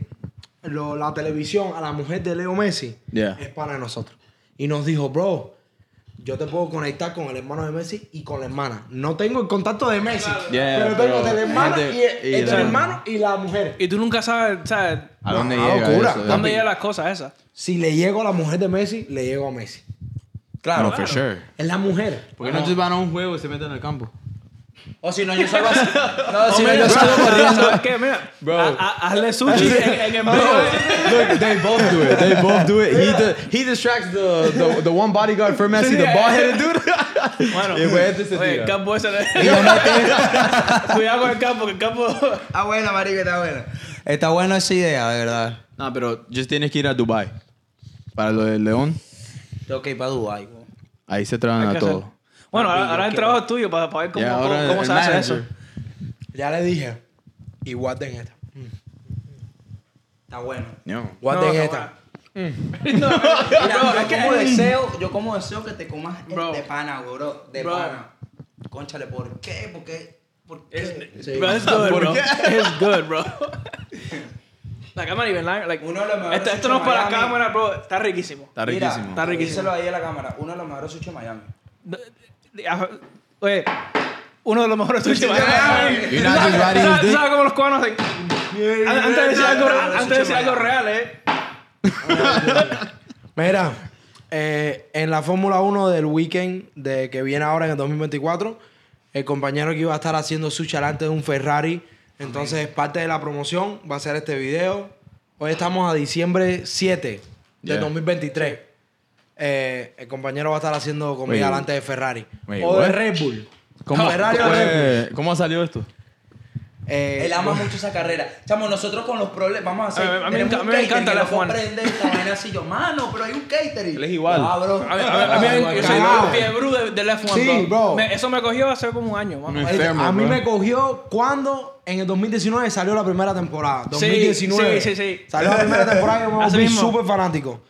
lo- la televisión a la mujer de Leo Messi Yeah. es para nosotros. Y nos dijo, bro, yo te puedo conectar con el hermano de Messi y con la hermana. No tengo el contacto de Messi, Yeah, pero tengo pero de la hermana gente- y, el, y el del la- hermano y la mujer. Y tú nunca sabes, ¿sabes? ¿A dónde No, llega locura. eso? ¿Dónde llegan las cosas esas? Si le llego a la mujer de Messi, le llego a Messi. Claro. No, for sure. Es la mujer. ¿Por qué no te van a un juego y se meten en el campo? O si no, yo salgo así. No, si no, yo salgo corriendo. ¿Sabes qué? Mira, Bro. a- a- hazle sushi en, en el medio. Look, they both do it. They both do it. He, di- he distracts the, the, the one bodyguard for Messi, the ball-headed dude. Bueno, Y después este se oye, el campo ese. Cuidado con el campo, que el campo. Está buena, marica, está buena. Está buena esa idea, de verdad. No, pero just tienes que ir a Dubai. Para lo del León, Tengo que ir para Dubái, ahí se traen a que todo. hacer. Bueno, ahora, ahora el trabajo es tuyo para, para ver cómo, cómo, cómo se hace manager. eso. Ya le dije. Y guarden esta. Está bueno. No. Guarden No, esta. no, Mira, Bro, yo, es que- como deseo, yo como deseo que te comas el Bro. de pana, bro. De Bro. pana. Conchale, ¿por qué? ¿Por qué? ¿Por qué? Sí. Bro, it's good, ¿Por bro. qué? It's good, bro. I'm not even lying. Like, Uno de los mejores esto, esto no es para la Miami. cámara, bro. Está riquísimo. Está Mira, riquísimo. Está riquísimo. Díselo ahí a la cámara. Uno de los mejores sushi de Miami. Oye, uno de los mejores sushi. You're not just riding his ¿Sabes dick. sabes cómo los cubanos hacen? Antes de decir algo, antes de decir algo real, eh. Mira, eh, en la Fórmula 1 del weekend de que viene ahora en el 2024, el compañero que iba a estar haciendo sushi delante de un Ferrari, entonces parte de la promoción va a ser este video. Hoy estamos a diciembre 7 del Yeah. 2023. Eh, el compañero va a estar haciendo comida Wait. delante de Ferrari. Wait, o de? Red Bull. ¿Cómo, Ferrari o cómo- Red Bull. ¿Cómo salió esto? Eh, Él ama mucho esa carrera. Chamo, nosotros con los problemas, vamos a hacer. A mí- a mí un a mí me catering encanta que la F1. comprende esta vaina así. Yo, mano, pero hay un catering. Él es igual. Ah, bro. A mí, a mí, a mí, fiebre de, del F1, Sí, bro. Me- eso me cogió hace como un año, Oye, enfermo, a mí bro. me cogió cuando en el 2019 salió la primera temporada. Sí, 2019. sí, sí, sí. Salió la primera temporada y me volví súper fanático.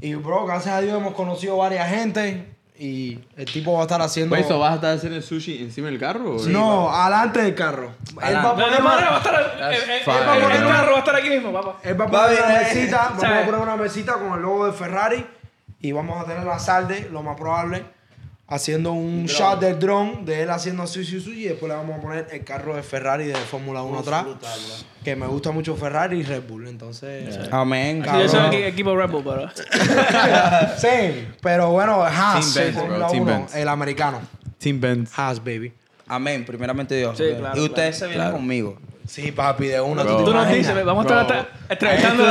Y, bro, gracias a Dios hemos conocido varias gente. Y el tipo va a estar haciendo. Pues eso, ¿vas a estar haciendo el sushi encima del carro? o- no, adelante del carro. Él va a poner no, no, va a una, eh, eh, fire, el- carro va a estar aquí mismo, papá. él va a Va poner una bien, eh. mesita. Vamos a poner una mesita con el logo de Ferrari. Y vamos a tener la salde, lo más probable. Haciendo un shot del drone de él haciendo sushi sushi. Y después le vamos a poner el carro de Ferrari de Fórmula 1 atrás. Que me gusta mucho Ferrari y Red Bull. Entonces. Amén, Sí, yo soy equipo Red Bull, pero. Sí, pero bueno, Haas, Team Benz, Fórmula bro, Team 1, Benz. el americano. Team Benz. Haas, baby. Amén, primeramente Dios. Sí, claro, y ustedes claro. se vienen conmigo. Sí, papi, de una. Bro. ¿Tú nos dices, vamos a estar Bro. entrevistando.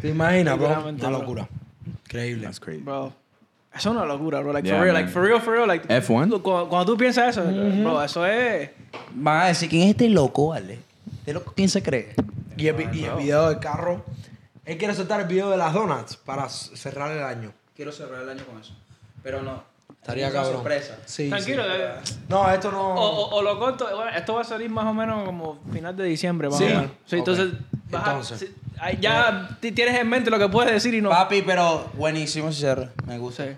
¿Te imaginas, bro? Una bro. locura. Increíble. That's crazy. Bro. Eso es una locura, bro. Like, Yeah, for real, man. like, for real, for real. Like, F1? Cuando, cuando tú piensas eso, bro, eso es. Van a decir, ¿quién es este loco, vale? ¿Este loco quién se cree? Y el, y el video del carro Él quiere soltar el video de las donuts para cerrar el año. Quiero cerrar el año con eso. Pero no. Estaría es cabrón. sorpresa. Sí, Tranquilo. sí. eh, No, esto no. O, o, o lo corto, bueno, esto va a salir más o menos como final de diciembre. Más Sí. o menos. Sí, Ok. entonces, vas a- Entonces. Ya ti- tienes en mente lo que puedes decir y no. Papi, pero buenísimo ese cierre. Me gusta. Sí.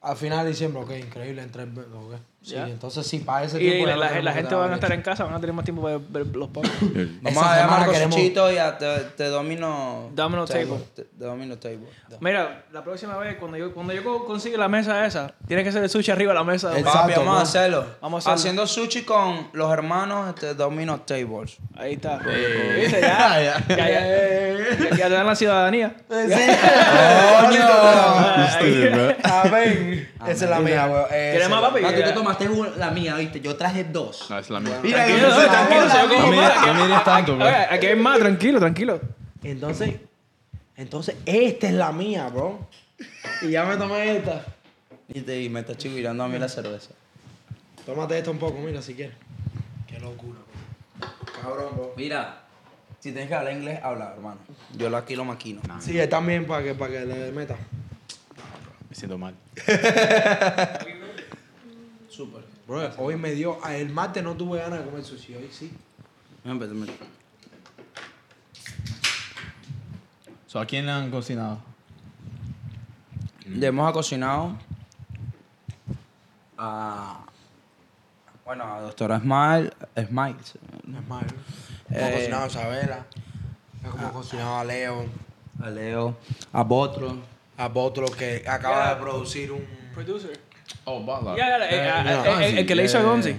A final de diciembre, ok, increíble. En tres, ok. Sí, Ya. entonces sí, para ese Y tiempo. la, ya lo la- gente van a estar en casa, van a tener más tiempo para ver los podcasts. Vamos a llamar a Cosechito y a te, te domino. Domino table. Te, te domino table. Mira, la próxima vez, cuando yo, cuando yo co- consiga la mesa esa, tiene que ser el sushi arriba de la mesa. Exacto, Papi, vamos a hacerlo. Vamos a hacerlo. Haciendo sushi con los hermanos este, Domino Tables. Ahí está. ¿Viste? Ya, ya, ya, ya, ya te dan la ciudadanía. Stupid, bro. A ver, esa es la mía, weón. ¿Quieres más, papi? No, tú te tomaste una- la mía, ¿viste? Yo traje dos. No, es la mía. Mira, Tranquilo, tranquilo, también- yo como No tanto, bro. Aquí hay más, tranquilo, tranquilo. Entonces, entonces, esta es la mía, bro. Y ya me tomé esta. Y, te, y me está chivirando a mí la cerveza. Tómate esta un poco, mira, si quieres. Qué locura, bro. Cabrón, bro. Mira, si tienes que hablar inglés, habla, hermano. Yo lo aquí lo maquino. Sí, es también para que, para que le meta. Siento mal. Súper. Bro, hoy me dio. El martes no tuve ganas de comer sushi, hoy sí. So, ¿A quién le han cocinado? Ya hemos cocinado a. Bueno, a doctora Smile. Smile. Es malo. Eh, Hemos cocinado a Isabela. Hemos cocinado a Leo. A Leo. A Botro. A Botro que acaba Yeah. de producir un. Producer. Oh, Butler. Eh, eh, eh, el que le hizo a Gonzi.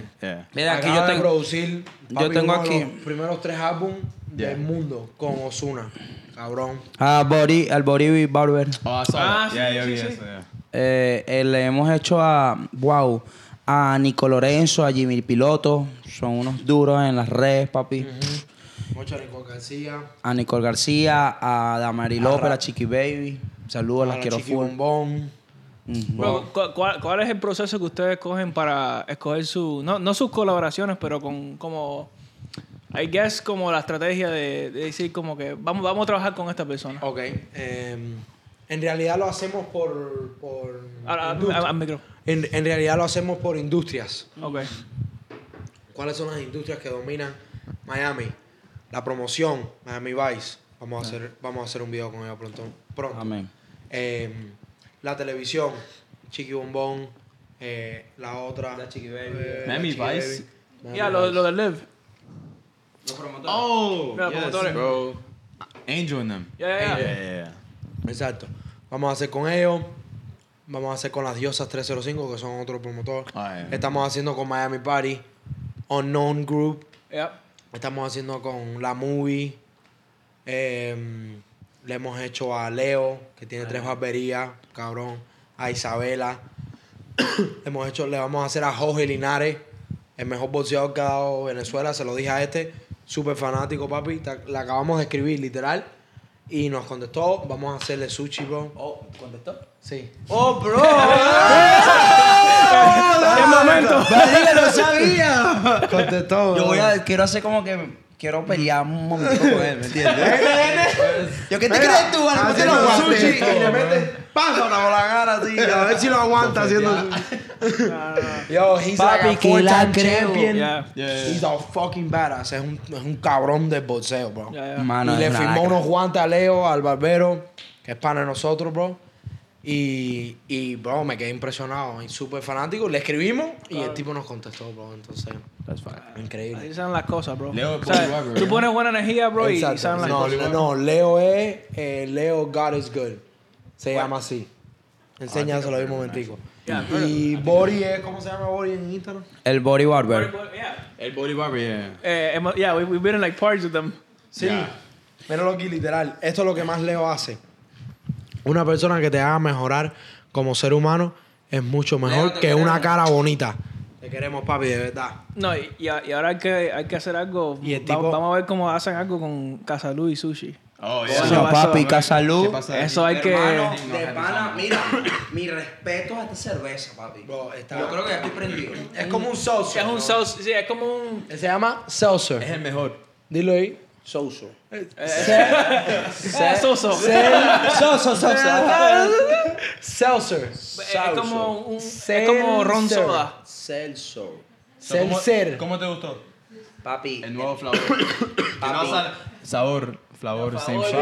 Mira, aquí acaba yo tengo. producir. yo tengo uno de aquí- los primeros tres álbumes Yeah. del mundo con Osuna. Cabrón. A Bori, al Bori Barber. Oh, Ah, sí, yeah, sí, yeah, sí. Eh, eh, le hemos hecho a. Wow. A Nico Lorenzo, a Jimmy Piloto. Son unos duros en las redes, papi. Mucho Nico García. A Nicole García, a Damari López, a Chiqui Baby. Saludos, las a quiero full. Bombón. Cu- ¿cuál, cuál es el proceso que ustedes cogen para escoger su. No, no sus colaboraciones, pero con como. I guess como la estrategia de, de decir como que vamos, vamos a trabajar con esta persona. Ok. em, en realidad lo hacemos por. por Ahora, industria. al- al micro. en, en realidad lo hacemos por industrias. Ok. ¿Cuáles son las industrias que dominan Miami? La promoción, Miami Vice. Vamos a hacer, vamos a hacer un video con ella pronto. pronto. Amén. Em, la televisión, Chiqui Bombón. eh, la otra. La Chiqui Baby. eh, Miami Vice. Ya, Miami lo, lo del live. Los promotores. Oh, Mira, yes, promotores. bro. Angel and them. Yeah, yeah, yeah. Exacto. Vamos a hacer con ellos. Vamos a hacer con las Diosas 305, que son otro promotor. Ah, yeah. Estamos haciendo con Miami Party, Unknown Group. Estamos haciendo con La Movie. Em, le hemos hecho a Leo, que tiene tres barberías, cabrón. A Isabela. le hemos hecho, le vamos a hacer a Jorge Linares, el mejor boxeador que ha dado Venezuela. Se lo dije a este, súper fanático, papi. Le acabamos de escribir, literal. Y nos contestó, vamos a hacerle sushi, bro. Oh, ¿contestó? Sí. ¡Oh, bro! ¡Qué momento! ¡Marica, no sabía! Contestó. Yo bro. voy a, quiero hacer como que quiero pelear un momento con él, ¿me entiendes? Yo, ¿qué te Mira, crees tú? Vale? ¿Por qué haciendo no aguantes sushi y le metes pájara por la cara así. A ver si lo aguanta haciendo Yo, he's Papi, like a que la champion. Ya. Yeah. He's a fucking badass. Es un, es un cabrón de boxeo, bro. Mano, y le una firmó unos guantes a Leo, al barbero, que es pana de nosotros, bro. Y, y bro, me quedé impresionado y súper fanático. Le escribimos y el tipo nos contestó, bro. Entonces, That's fine. increíble. Así salen las cosas, bro. Leo O sea, tú ¿eh? pones buena energía, bro, y Exacto. salen las no, cosas. no, no, Leo es eh, Leo God is good. Se llama así. Enséñaselo ahí un momentico. Ya, y Bori es, ¿cómo se llama Bori en Instagram? El Body Barber. Yeah. El Body Barber, yeah. Eh, hemos- yeah, we, we've been in like parties with them. Sí. Míralo aquí, literal. Esto es lo que más Leo hace. Una persona que te haga mejorar como ser humano es mucho mejor Leo, que una cara bonita. Te queremos, papi, de verdad. No, y, y ahora hay que, hay que hacer algo. Y el Va- tipo- vamos a ver cómo hacen algo con Casalú y Sushi. Oh, yeah. Eso, va- papi, eso- Casalú. Eso hay que. Hermano, de pana, mira, mi respeto a esta cerveza, papi. Bro, está- Yo creo que ya estoy prendido. Es como un seltzer. Es un ¿no? sauce, sí, es como un. Se llama seltzer. Es el mejor. Dilo ahí. Souso. Soso. Soso, Soso. Seltzer. Es como, un, es como ron Seltzer. soda. Celso. Seltzer. ¿Cómo te gustó? Papi. El nuevo flavor. Sabor, flavor, same shit.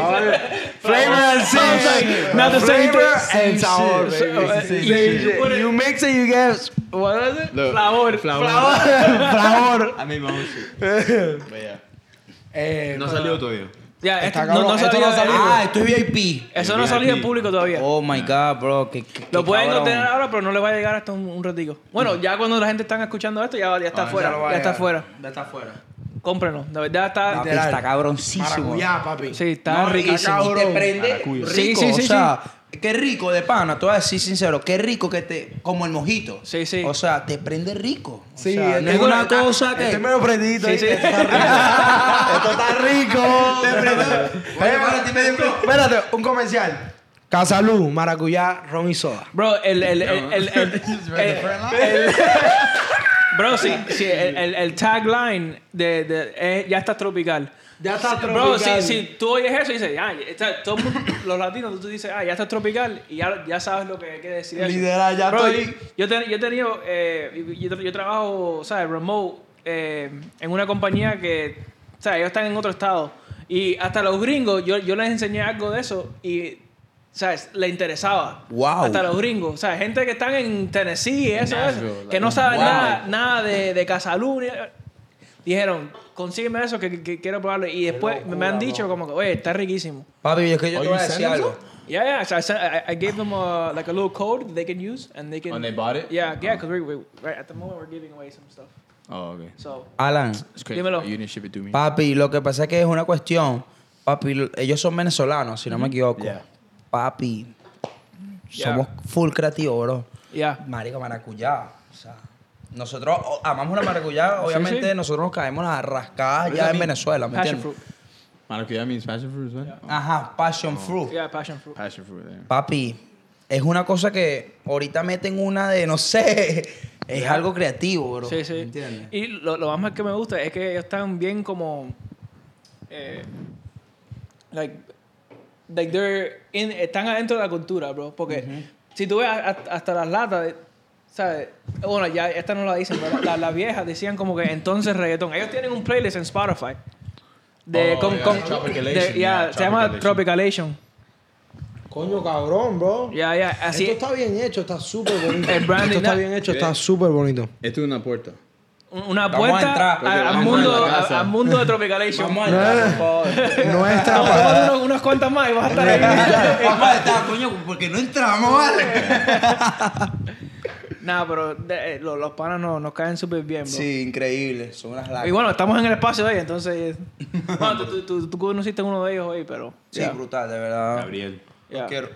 Flavor and Something, not the same thing. and sour, So, baby. Same you- mix it, you get What is it? Look, Flavor. Flavor. flavor. Own shit. But yeah. Eh, No salió todavía. Ya, Está esto no, no cabrón, esto salió. no salió. Ah, esto es VIP. Eso no salió en público todavía. Oh my god, bro. qué- qué- Lo qué pueden cabrón. obtener ahora, pero no le va a llegar hasta un, un ratico. Bueno, ya cuando la gente está escuchando esto, ya, ya está Ah, fuera. ya está llegar. fuera. Ya está fuera. Cómprenlo. De verdad está. Literal. está cabroncísimo. maracuyá, papi. Sí, está No, riquísimo. Y te prende rico. Sí, sí, sí, o sea, qué rico de pana, te voy a decir sincero, qué rico que te. Como el mojito. Sí, sí. O sea, te prende rico. O Sí, sea, no es una está- cosa que. Este es medio prendidito. Sí, sí. Esto está rico. Esto está rico. Oye, para ti me dio- Espérate, un comercial. Casalú, maracuyá, ron y soda. Bro, el. el, el, el, el- el- el- Bro, sí, sí, el, el, el tagline de, de, es, ya está tropical. Ya está Bro, tropical. si, si tú oyes eso y dices, ah, está- todo el mundo, los latinos, tú dices, ah, ya está tropical y ya, ya sabes lo que hay que decir. eso. Literal, ya Bro, estoy- Yo, yo, he tenido, eh, yo, yo trabajo, ¿sabes? Remote eh, en una compañía que, ¿sabes? Ellos están en otro estado. Y hasta los gringos, yo, yo les enseñé algo de eso y, ¿sabes? Le interesaba. Wow. Hasta los gringos. O sea, gente que están en Tennessee y eso, Nashville, eso, que no saben wow. nada, nada de, de Casalú. Dijeron, consígueme eso que, que quiero probarlo. Y después me han dicho como que, oye, está riquísimo. Papi, es que yo Oh, te voy a decir algo. Yeah, yeah. So I, sent, I, I gave them a, like a little code they can use and they can. And they bought it? Yeah, yeah. Because we, we, right at the moment we're giving away some stuff. Oh, okay. So Alan, It's crazy. Dímelo. You didn't ship it to me. papi, lo que pasa es que es una cuestión. Papi, lo- ellos son venezolanos, si no me equivoco. Yeah. Papi, Yeah. somos full creativos, bro. yeah. Marico, maracuyá. O sea, nosotros amamos la maracuyá. Obviamente, sí. nosotros nos caemos las rascadas ya en Venezuela, ¿me Passion entiendes? fruit. Maracuya means passion fruit? Oh, Ajá, passion fruit. Yeah, passion fruit. passion fruit, yeah. Papi, es una cosa que ahorita meten una de, no sé, es algo creativo, bro. Sí, sí. ¿Me entiendes? Y lo, lo más que me gusta es que ellos están bien como. Eh, like, like they're in- están adentro de la cultura, bro. Porque si tú ves hasta las latas, ¿sabes? Bueno, ya esta no la dicen, pero la- las viejas decían como que entonces reggaetón. Ellos tienen un playlist en Spotify. De, Oh, con, yeah, con- Tropicalation, de- yeah, yeah, se llama Tropicalation. Coño, cabrón, bro. Ya, ya, así. Esto está bien hecho, está súper bonito. El branding, Esto está ¿no? bien hecho, está súper bonito. Esto es una puerta. Una puerta al, mundo, la al mundo de Tropicalation. Vamos a entrar, por favor. Nuestra Vamos a pa- tomar unos- unas cuantas más y vas a estar ahí. Vamos a estar, coño, porque no entramos, ¿vale? Nah, pero de- eh, los, los panas no- nos caen súper bien, bro. Sí, increíble. Son unas Y bueno, estamos en el espacio hoy, entonces... bueno, tú, tú, tú, tú conociste a uno de ellos hoy, pero... Sí, ya, brutal, de verdad. Gabriel. Quiero.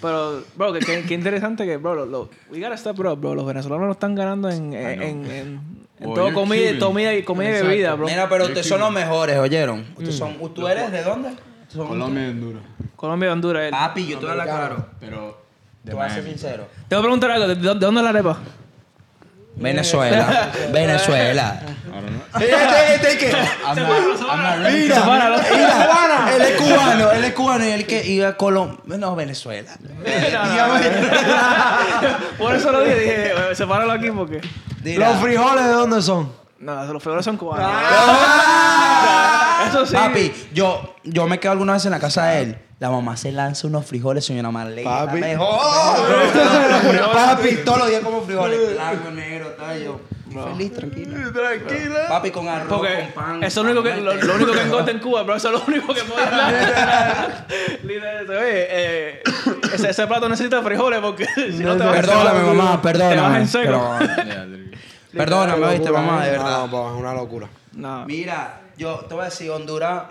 Pero, bro, que, que- que interesante que, bro, lo, lo- we gotta it up, bro. Los venezolanos lo están ganando en, en, en, en, en Oh, todo comida, comida y comida y bebida, bro. Mira, pero ustedes son los mejores, ¿oyeron? Ustedes son, ¿Tú eres de dónde? Son- Colombia y Honduras. Colombia y Honduras. él. Papi, yo te voy a hablar claro. Pero Te de voy a ser Miami. sincero. Te voy a preguntar algo, ¿de, de dónde es la arepa? Venezuela. Venezuela. Este, este, que. I'm not, I'm not really Mira, Sepáralo. mira, él es cubano, él es cubano y él que iba a Colombia. No, Venezuela. Por eso lo dije, dije, eh, sepáralo aquí porque... ¿Los frijoles de dónde son? No, los frijoles son cubanos. Ah. Eso sí. Papi, yo, yo me quedo alguna vez en la casa de él. La mamá se lanza unos frijoles, señora Marlena. Papi. Mejor. Papi, todos los días como frijoles. Blanco, negro, tal. Yo, feliz, tranquilo. Tranquila. Papi, con arroz, Porque con pan. eso es lo único que, lo, lo único que engorda en Cuba, pero eso es lo único que puede hablar. Oye, eh, ese, ese plato necesita frijoles porque si no te vas Perdóname, mamá, Te vas perdóname. en seco. Perdóname, oíste, mamá, de verdad. No, es una locura. No. Mira, yo te voy a decir, Honduras,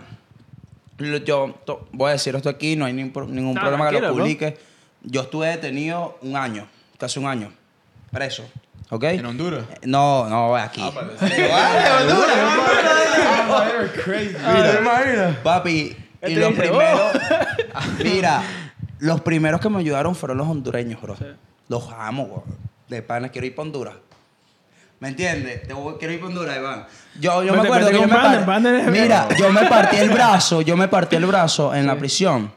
yo to- voy a decir esto aquí, no hay ningún, pro- ningún No, problema que lo tranquilo, bro. publique. Yo estuve detenido un año, casi un año, preso, ¿ok? En Honduras. No, no, aquí. ¿Te imaginas? Papi, y los primeros, mira, los primeros que me ayudaron fueron los hondureños, bro. Los amo, bro. De pana, quiero ir para Honduras. ¿Me entiendes? Te voy- quiero ir para Honduras, Iván. Yo, yo me acuerdo que yo me Mira, yo me partí el brazo, yo me partí el brazo en la prisión.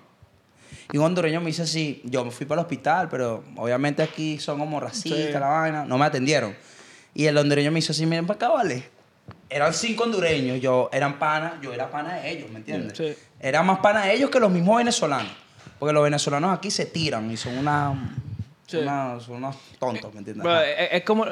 Y un hondureño me dice así, yo me fui para el hospital, pero obviamente aquí son como racistas, Sí. la vaina, no me atendieron. Y el hondureño me dice así, miren para acá, vale. Eran cinco hondureños, yo eran panas, yo era pana de ellos, ¿me entiendes? Sí. Era más pana de ellos que los mismos venezolanos. Porque los venezolanos aquí se tiran y son una, Sí. una- son unos tontos, ¿me entiendes? Bro, Ajá. es, es como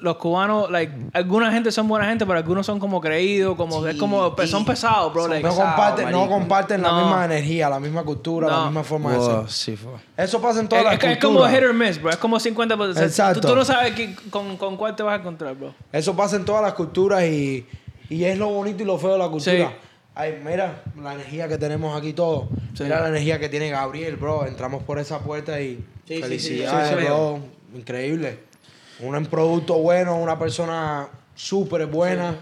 los cubanos, like, alguna gente son buena gente, pero algunos son como creídos, como, es como, son pesados, bro. son like, No pesado, comparten, no comparten la misma energía, la misma cultura, la misma forma de ser. Eso pasa en todas es, las es que es como hit or miss, bro. Es como 50%. o sea, Exacto. Tú, tú no sabes quién- con, con cuál te vas a encontrar, bro. Eso pasa en todas las culturas y, y es lo bonito y lo feo de la cultura. Ay, mira la energía que tenemos aquí todos. Sí. Mira la energía que tiene Gabriel, bro. Entramos por esa puerta y Sí, felicidades, sí, sí, sí. bro. Increíble. Un producto bueno, una persona súper buena.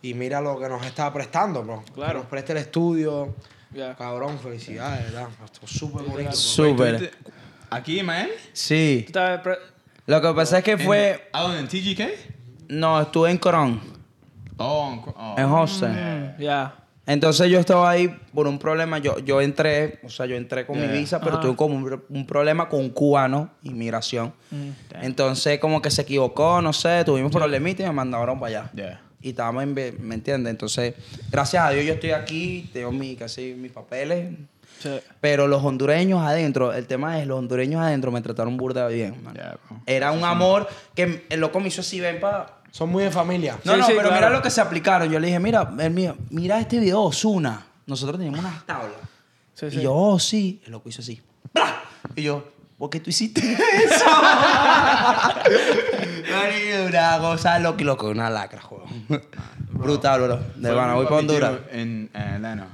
Y mira lo que nos está prestando, bro. Claro. Que nos preste el estudio. Ya. Cabrón, felicidades, ¿verdad? Esto es súper bonito. Súper. Aquí en Miami? Sí. Lo que pasa es que fue... Out in TGK? No, estuve en Corón, Oh, en oh. en Hostel. Mm, Ya. Entonces yo estaba ahí por un problema. Yo, yo entré, o sea, yo entré con mi Yeah. visa, pero tuve como un, un problema con un cubano, inmigración. Mm. Entonces, como que se equivocó, no sé, tuvimos problemitas y me mandaron para allá. Yeah. Y estábamos en, ¿me entiendes? Entonces, gracias a Dios yo estoy aquí, tengo mi, casi mis papeles. Sí. Pero los hondureños adentro, el tema es, los hondureños adentro me trataron burda bien, man. Yeah. Era un amor que el loco me hizo así, ven para... Son muy de familia. No, Sí, no, sí, pero claro. mira lo que se aplicaron. Yo le dije, mira, el mío, mira este video, Osuna. Nosotros teníamos unas tablas. Sí, y yo, oh, sí. El loco hizo así. ¡Bla! Y yo, ¿por qué tú hiciste eso? Una cosa loca, loco, una lacra, joder. Brutal, bro. De voy para Honduras. In Atlanta.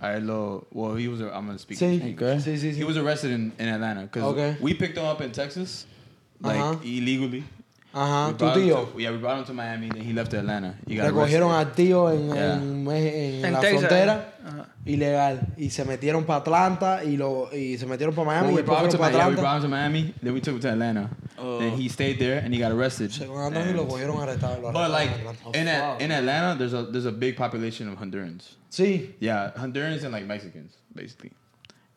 I lo, well, he was, a, I'm going to speak. Sí, Okay. sí, sí, sí. He was arrested in, in Atlanta because Okay. we picked him up in Texas, like illegally. Ajá, We tu brought him tío. to- yeah, we brought him to Miami, then he left to Atlanta. He got Recogieron arrested. al tío en, Yeah. en, en En la Texas. frontera. Ajá. Ilegal. Y se metieron para Atlanta y, lo, y se metieron para Miami Well, we después brought him to fueron Miami. para Yeah, we brought him to Miami. Then we took him to Atlanta. Oh. Then he stayed there and he got arrested. Según andan y lo And- cogieron arrestado. lo But like in a, in Atlanta, there's a there's a big population of Hondurans. Sí. Yeah, Hondurans and like Mexicans, basically.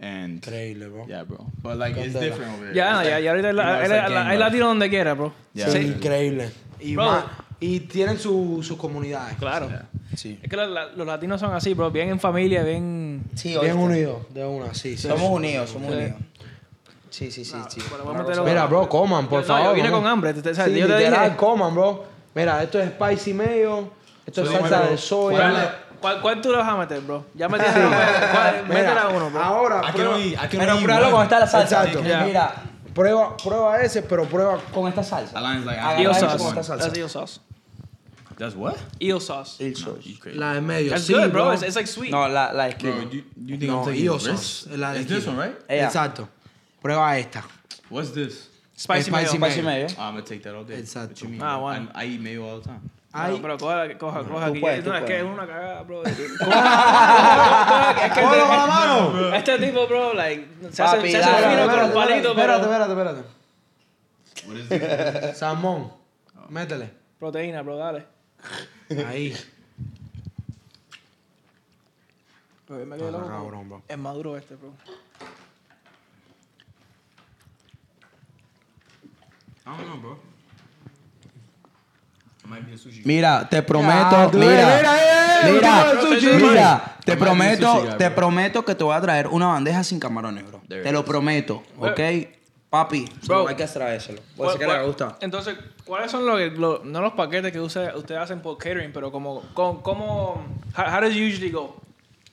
And Increíble, bro. yeah, bro. But like it's different over there. Ya, like- ya ahorita hay latino donde quiera, bro. Yeah. Sí, increíble. Y, Bro. más- y tienen su- sus comunidades. Claro. Yeah. Sí. Es que la- la- los latinos son así, bro. Bien en familia, bien... Sí, Bien unidos, de una, sí. sí. Somos unidos, somos Sí. unidos. Sí, sí, sí, sí. Bueno, Mira, bro, coman, por Yo- favor. No, yo vine vamos. con hambre. te- te- ¿sabes? Sí, yo te dije... coman, bro. Mira, esto es spicy mayo. Esto es salsa de soya. ¿Cuál, cuál, tú le vas a meter, bro? Ya me tienes... ¿cuál- Mira, Métela uno, bro. Ahora, can prueba, only I can Pero pruébalo con esta la salsa. Exacto. Yeah. Mira, prueba, prueba ese, pero prueba con esta salsa. Like Eel sauce. con esta salsa. That's eel sauce. That's what? Eel sauce. El No, sauce. crazy. la de medio. That's sí, good, bro. bro. It's, it's like sweet. No, la, la Bro, esquina. you, you think No, I'm taking eel sauce, es la de It's this aquí. one, right? Ella. Exacto. Prueba esta. What's this? Spicy, Spicy mayo. Spicy mayo. I'm gonna take that all day. Exacto. What you mean? Ah, bro? bueno. I, I eat mayo all the time. Ay, Ay. pero coja, coja, coja Tú aquí. puedes, tú no, es que es una cagada, bro. es que ¡Cógelo con la mano! Este tipo, bro, like, se hace, Papi, se hace dale, fino con un palito, espérate, espérate, espérate. What is this? Salmón. Métele. Proteína, bro, dale. Ahí. Pero me quedé loco. cabrón, bro. Es maduro este, bro. I don't know, bro. It might be a sushi. Mira, te prometo, Ah, mira, mira, eh, mira, sushi, mira, te prometo, te prometo que te voy a traer una bandeja sin camarones, bro. There Te lo is. prometo, ¿ok? Papi, Bro. hay que traérselo. Puede ser que ¿Cuál- le cuál- gusta. Entonces, ¿cuáles son los, no los paquetes que ustedes hacen por catering, pero como, cómo, how, how does it usually go?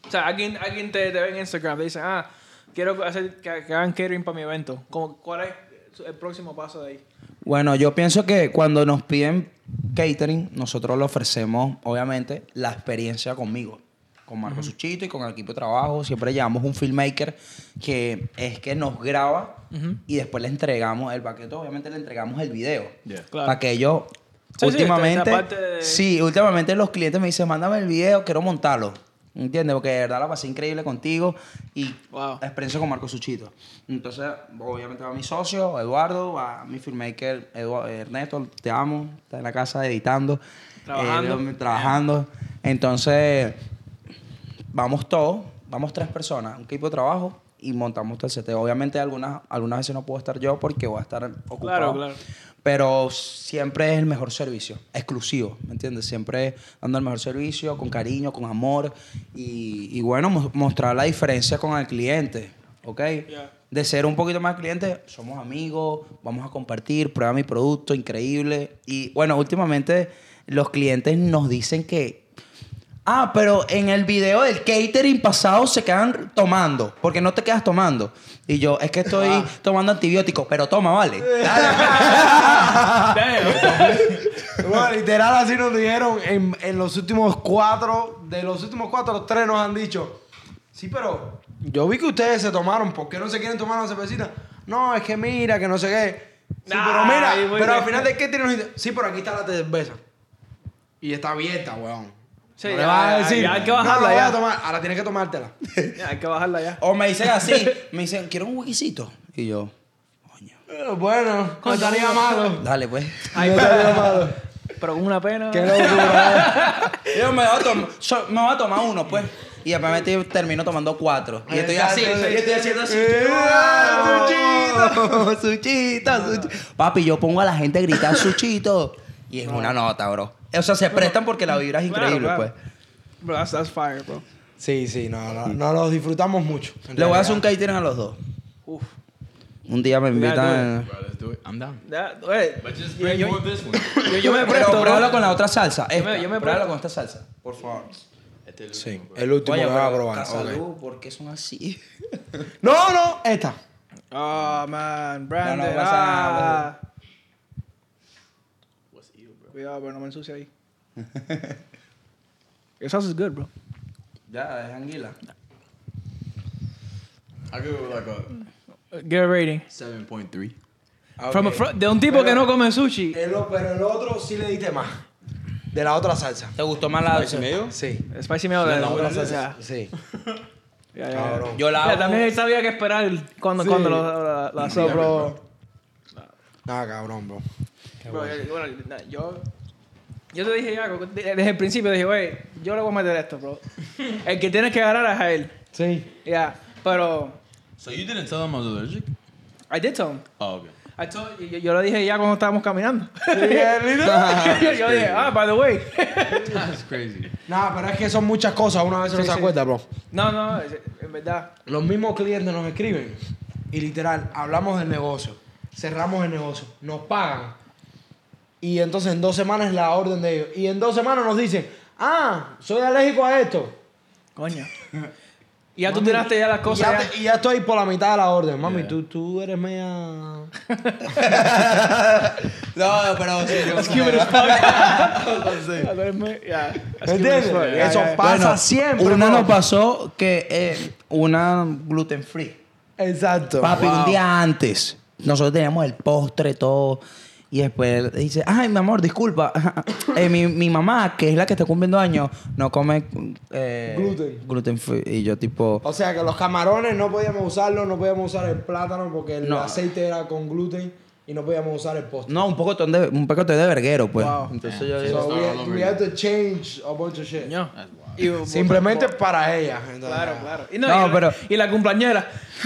O sea, alguien, alguien te, te ve en Instagram, te dice, ah, quiero hacer que, que hagan catering para mi evento. Como, ¿Cuál es el próximo paso de ahí? Bueno, yo pienso que cuando nos piden catering, nosotros le ofrecemos, obviamente, la experiencia conmigo, con Marco Suchito y con el equipo de trabajo. Siempre llevamos un filmmaker que es que nos graba y después le entregamos el paquete, obviamente le entregamos el video. Yeah. Claro. Para que ellos, Sí, últimamente, de- sí, últimamente los clientes me dicen, mándame el video, quiero montarlo. ¿Entiendes? Porque de verdad la pasé increíble contigo y Wow. la experiencia con Marco Suchito. Entonces, obviamente va mi socio, Eduardo, va mi filmmaker, Ernesto, te amo, está en la casa editando, Trabajando. eh, trabajando. Entonces, vamos todos, vamos tres personas, un equipo de trabajo y montamos todo el set. Obviamente algunas, algunas veces no puedo estar yo porque voy a estar ocupado. Claro, claro. Pero siempre es el mejor servicio, exclusivo, ¿me entiendes? Siempre dando el mejor servicio, con cariño, con amor y, y bueno, mo- mostrar la diferencia con el cliente, ¿ok? Yeah. De ser un poquito más cliente, somos amigos, vamos a compartir, prueba mi producto, increíble. Y bueno, últimamente los clientes nos dicen que Ah, pero en el video del catering pasado se quedan tomando, porque no te quedas tomando. Y yo, es que estoy Ah. tomando antibióticos, pero toma, vale. Bueno, literal así nos dijeron en, en los últimos cuatro, de los últimos cuatro, los tres nos han dicho, sí, pero yo vi que ustedes se tomaron, ¿por qué no se quieren tomar una cervecita? No, es que mira, que no sé qué. Sí, pero mira, pero al final de qué tiene nos dice, sí, pero aquí está la cerveza. Y está abierta, weón. Sí, no ya, le vas a ya, decir, ya hay que bajarla no, voy ya. a tomar, ahora tienes que tomártela. Ya, hay que bajarla ya. O me dicen así, me dicen, quiero un wikisito. Y yo, coño, Eh, bueno, no estaría malo. dale pues. Ay, No estaría malo. Pero con una pena. Qué locura. Yo me voy a, tom- so- me voy a tomar uno, pues. Y después me termino tomando cuatro. Y estoy así, y estoy haciendo así. Eh, ¡Ah, Suchito, Suchito. Papi, yo pongo a la gente a gritar Suchito. Y es una nota, bro. O sea, se prestan porque la vibra es increíble, claro. pues. Bro, that's, that's fire, bro. Sí, sí, no, no, no los disfrutamos mucho. Le voy a hacer un catering a los dos. Uf. Un día me invitan. Bro, let's do it. I'm down. Ya, oye, But just yo, bring yo, more of this one. yo, yo me presto, pruébalo con la otra salsa. Esta. me- yo me pruébalo con esta salsa, por favor. Este es el Sí, último, bro. el último Oye, que voy a probar. ok. Casalú, ¿por qué son así? No, no, esta. Oh, man. Brandon. No, no pasa nada, ah. What's you, bro? Cuidado, pero no me ensucie ahí. Your sauce is good, bro. Ya, es anguila. I go with like a Give a rating. 7.3. From a fr- de un tipo que no come sushi. El pero el otro sí le diste más. De la otra salsa. ¿Te gustó más la Spicy mayo? Sí. Spicy meal de No, la otra salsa. Sí. Ya, ya, ya. Cabrón. Yo la hago- también sabía que esperar cuando, Sí. cuando lo, la, la So, hacía, bro. Nada, cabrón, bro. Bro, bueno. yo- yo, te dije ya, de- desde el principio dije, güey, yo le voy a meter esto, bro. El que tienes que ganar es a él. Sí. Ya, pero So you didn't tell him I was allergic? I did tell him. Oh, okay. I told- yo, yo lo dije ya cuando estábamos caminando. Yo, yo dije, ah, by the way. That's crazy. pero es que son muchas cosas. Una vez no se sí. acuerda, bro. no, no, es- en verdad. Los mismos clientes nos escriben y literal, hablamos del negocio, cerramos el negocio, nos pagan y entonces en dos semanas es la orden de ellos. Y en dos semanas nos dicen, ah, soy alérgico a esto. Coño. Y ya tú Mami, tiraste ya las y cosas. ya, ya. te- y ya estoy por la mitad de la orden. Mami, Yeah. tú, tú eres media... No, pero sí. As fuck. ¿Entiendes? Eso pasa Bueno, siempre. Una nos pasó que eh, una gluten free. Exacto. Papi, Wow. un día antes, nosotros teníamos el postre, todo. Y después dice, ay, mi amor, disculpa. Eh, mi, mi mamá, que es la que está cumpliendo años, no come eh, Gluten. gluten free. Y yo tipo, O sea que los camarones no podíamos usarlos, no podíamos usar el plátano porque el No. aceite era con gluten y no podíamos usar el postre. no, un poco de, un poco de verguero, pues. Wow. Entonces yo So digo, we, had to change a bunch of shit. Coño. Simplemente para ella. entonces, Claro, claro. Y no, No, y la- pero- Y la cumpleañera.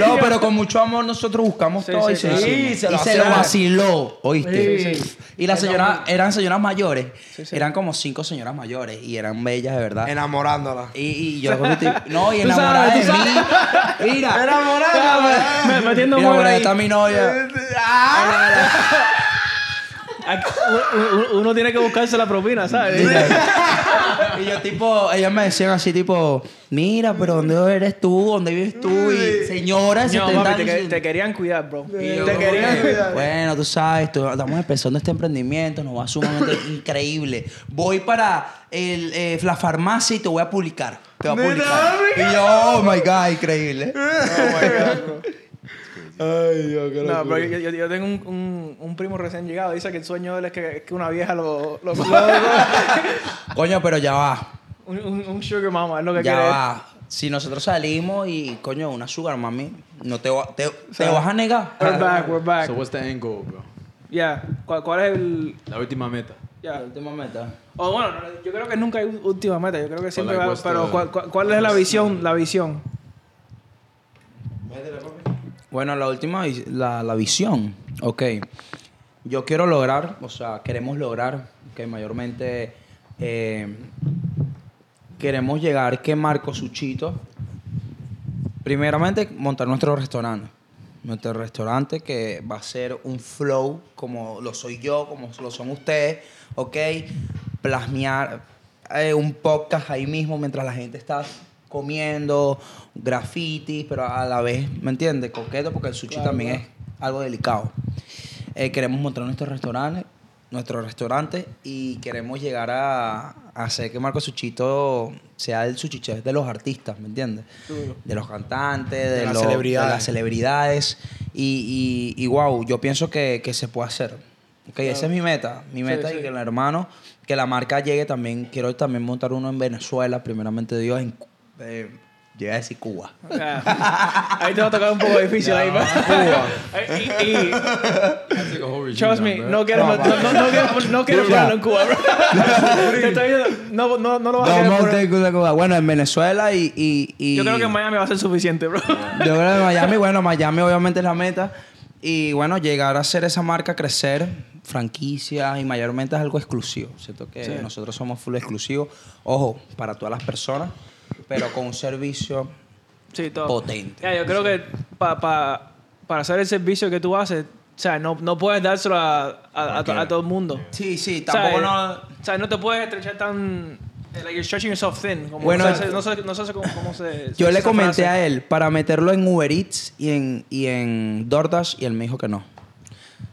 no, pero con mucho amor nosotros buscamos Sí, todo sí, y se, sí. lo y se lo vaciló, ¿oíste? Sí, sí. Y las señoras, eran señoras mayores. Sí, sí. Eran como cinco señoras mayores y eran bellas de verdad. Enamorándola. Y, y yo no, y enamorada de mí. Mira. Me- Metiendo mira, por ahí ahí. está mi novia. Uno- tiene que buscarse la propina, ¿sabes? Y yo tipo, ellas me decían así tipo, mira, pero ¿dónde eres tú? ¿Dónde vives tú? Y señora de No, 70 papi, te, años. que- te querían cuidar, bro. Y yo te querían que, cuidar. Bueno, tú sabes, tú- estamos empezando este emprendimiento, nos va sumamente increíble. Voy para el, eh, la farmacia y te voy a publicar. Te voy a publicar. Y yo, oh my God, increíble. Ay, Dios, qué No, pero yo, yo- yo tengo un, un, un primo recién llegado. Dice que el sueño de él es que, es que una vieja lo... lo, lo- Coño, pero ya va. Un, un, un sugar mama, es lo que Ya quiere. va. Si nosotros salimos y, coño, una sugar mami, no te, va- te, te vas a negar. We're back, we're back. So what's the end goal, bro? Yeah. ¿Cuál, ¿Cuál es el...? La última meta. Yeah. La última meta. O bueno, no, yo creo que nunca hay última meta. Yo creo que siempre like, va... Pero the- ¿cuál, cuál, cuál es la visión? La visión. Bueno, la última, la, la visión. Ok. Yo quiero lograr, o sea, queremos lograr que mayormente eh, queremos llegar que Marco Suchito, primeramente montar nuestro restaurante. Nuestro restaurante que va a ser un flow como lo soy yo, como lo son ustedes, ¿ok? Plasmear eh, un podcast ahí mismo mientras la gente está comiendo, graffiti, pero a la vez, ¿me entiendes? Coqueto, porque el sushi Claro, también claro. es algo delicado. Eh, queremos montar nuestro restaurante, nuestro restaurante y queremos llegar a, a hacer que Marco Suchito sea el sushi chef de los artistas, ¿me entiendes? De los cantantes, de, De las los- de celebridades. las celebridades. Y, y, y wow, yo pienso que, que se puede hacer. Ok, esa es mi meta. Mi meta sí. y que el hermano, que la marca llegue también. Quiero también montar uno en Venezuela, primeramente Dios, en, Eh, llegué a decir Cuba. Ahí te va a tocar un poco difícil ahí, man. y, trust me, no quiero, no, no, no quiero, no quiero ponerlo en Cuba, bro. Te estoy diciendo, no, no, no lo vas a querer poner. tener Cuba. Bueno, en Venezuela y, y, y- Yo creo que en Miami va a ser suficiente, bro. Yo creo que Miami, bueno, Miami obviamente es la meta. Y bueno, llegar a ser esa marca, crecer, franquicia y mayormente es algo exclusivo. Siento que Sí. nosotros somos full exclusivos. Ojo, para todas las personas, pero con un servicio Sí, todo. potente. Ya, yo creo que pa, pa- para hacer el servicio que tú haces, o sea, no, no puedes dárselo a, a, a, a todo el mundo. Sí, sí, O sea, tampoco eh, no. O sea, no te puedes estrechar tan... eh, Like you're stretching yourself thin. Como Bueno, no sé, no sé, no sé cómo, cómo se... Yo se le comenté frase. a él para meterlo en Uber Eats y en, y en DoorDash y él me dijo que no.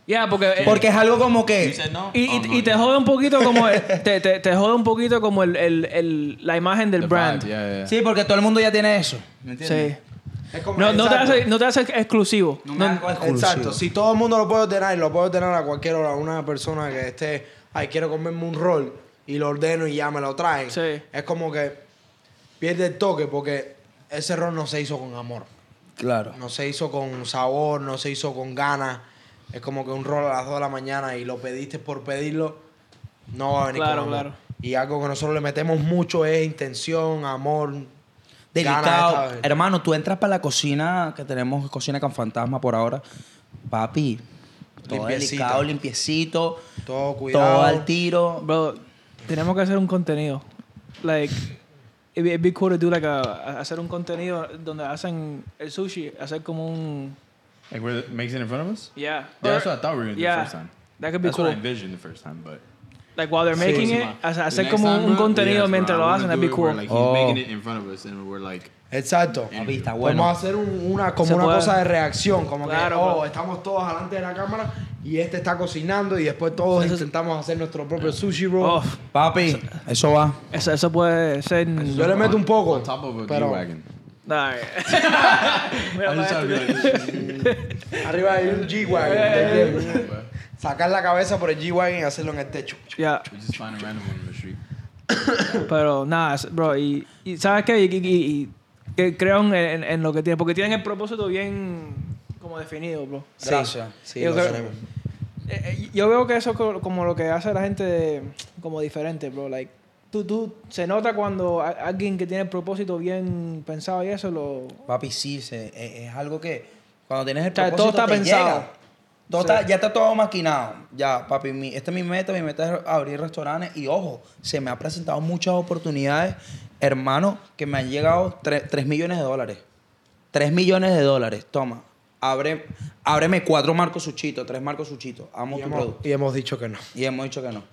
Ya, porque... eh, Porque es algo como que. Y, y, y te jode un poquito como el, te, te, te jode un poquito como el, el, el- la imagen del The brand. vibe, yeah, yeah. Sí, porque todo el mundo ya tiene eso. ¿Me Sí. entiendes? Es como- No, no, te hace, no te hace exclusivo. No me No- hago exclusivo. Exacto. Si todo el mundo lo puede ordenar y lo puede ordenar a cualquier hora, una persona que esté, ay, quiero comerme un rol y lo ordeno y ya me lo traen. Sí. Es como que pierde el toque porque ese rol no se hizo con amor. Claro. No se hizo con sabor, no se hizo con ganas. Es como que un rol a las 2 de la mañana y lo pediste por pedirlo, no va a venir Claro, con amor. claro. Y algo que nosotros le metemos mucho es intención, amor. Delicado. Hermano, tú entras para la cocina, que tenemos cocina con fantasma por ahora. Papi, todo delicado, limpiecito. Todo cuidado. Todo al tiro. Bro, tenemos que hacer un contenido. Like, it'd be, it'd be cool to do like a, a- hacer un contenido donde hacen el sushi, hacer como un... Like where it makes it in front of us? Yeah. Yeah, that's what I thought we were gonna do Yeah, the first time. that could be That's cool. what I envisioned the first time, but Like while they're making Sí, it, hacer como time, un contenido mientras lo hacen, that'd be where, cool. Like Oh. he's making it in front of us, and we're like, Exacto. Podemos hacer un- una, como Se una puede. cosa de reacción, como Claro, que, oh, bro. estamos todos delante de la cámara y este está cocinando y después todos Eso es- intentamos hacer nuestro propio sushi roll. Oh, Papi, eso va. eso, eso puede ser... Yo le meto un poco, on top of a pero G-Wagon. Nah. Like, arriba hay un G-Wagon. Eh, ¿entiendes? Sacar la cabeza por el G-Wagon y hacerlo en el techo. Yeah. we just find a random one in the street. Pero nada, bro, y, y ¿sabes qué? Y, y- y- que creo en, en- en lo que tienen, porque tienen el propósito bien como definido, bro. Gracias. Sí, Yo lo creo- tenemos. Eh, eh, yo veo que eso es co- como lo que hace la gente como diferente, bro. Like, tú, tú, se nota cuando a- alguien que tiene el propósito bien pensado y eso lo... Papi, sí, se- es, es algo que cuando tienes el O sea, propósito todo está te pensado. llega. Todo Sí. está- ya está todo maquinado. Ya, papi, mi, esta es mi meta. Mi meta es abrir restaurantes. Y ojo, se me han presentado muchas oportunidades, hermano, que me han llegado 3 millones de dólares. 3 millones de dólares. Toma, abre, ábreme cuatro marcos suchitos, tres marcos suchitos. Amo Y tu hemos, producto. y hemos dicho que no. Y hemos dicho que no.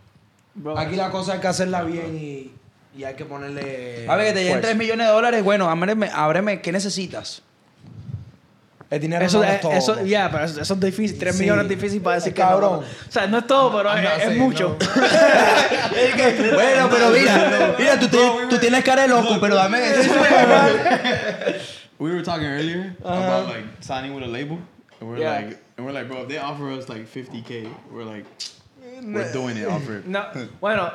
Bro, Aquí la cosa hay que hacerla bien y, y hay que ponerle. A ver, que te lleguen fuerza. 3 millones de dólares. Bueno, ábreme, ábreme, ¿qué necesitas? El dinero Eso, no es- es todo. eso, ya, pero eso, eso es difícil. 3 Sí. millones es difícil para decir Es que no, cabrón. O sea, no es todo, pero es, es sí, mucho. Bueno, pero mira, mira, tú, tienes- tú tienes cara de loco, pero dame eso. We were talking earlier about like signing with a label, and we're Yeah. like, and we're like, bro, if they offer us like 50k, we're like, we're doing it. It. No, bueno,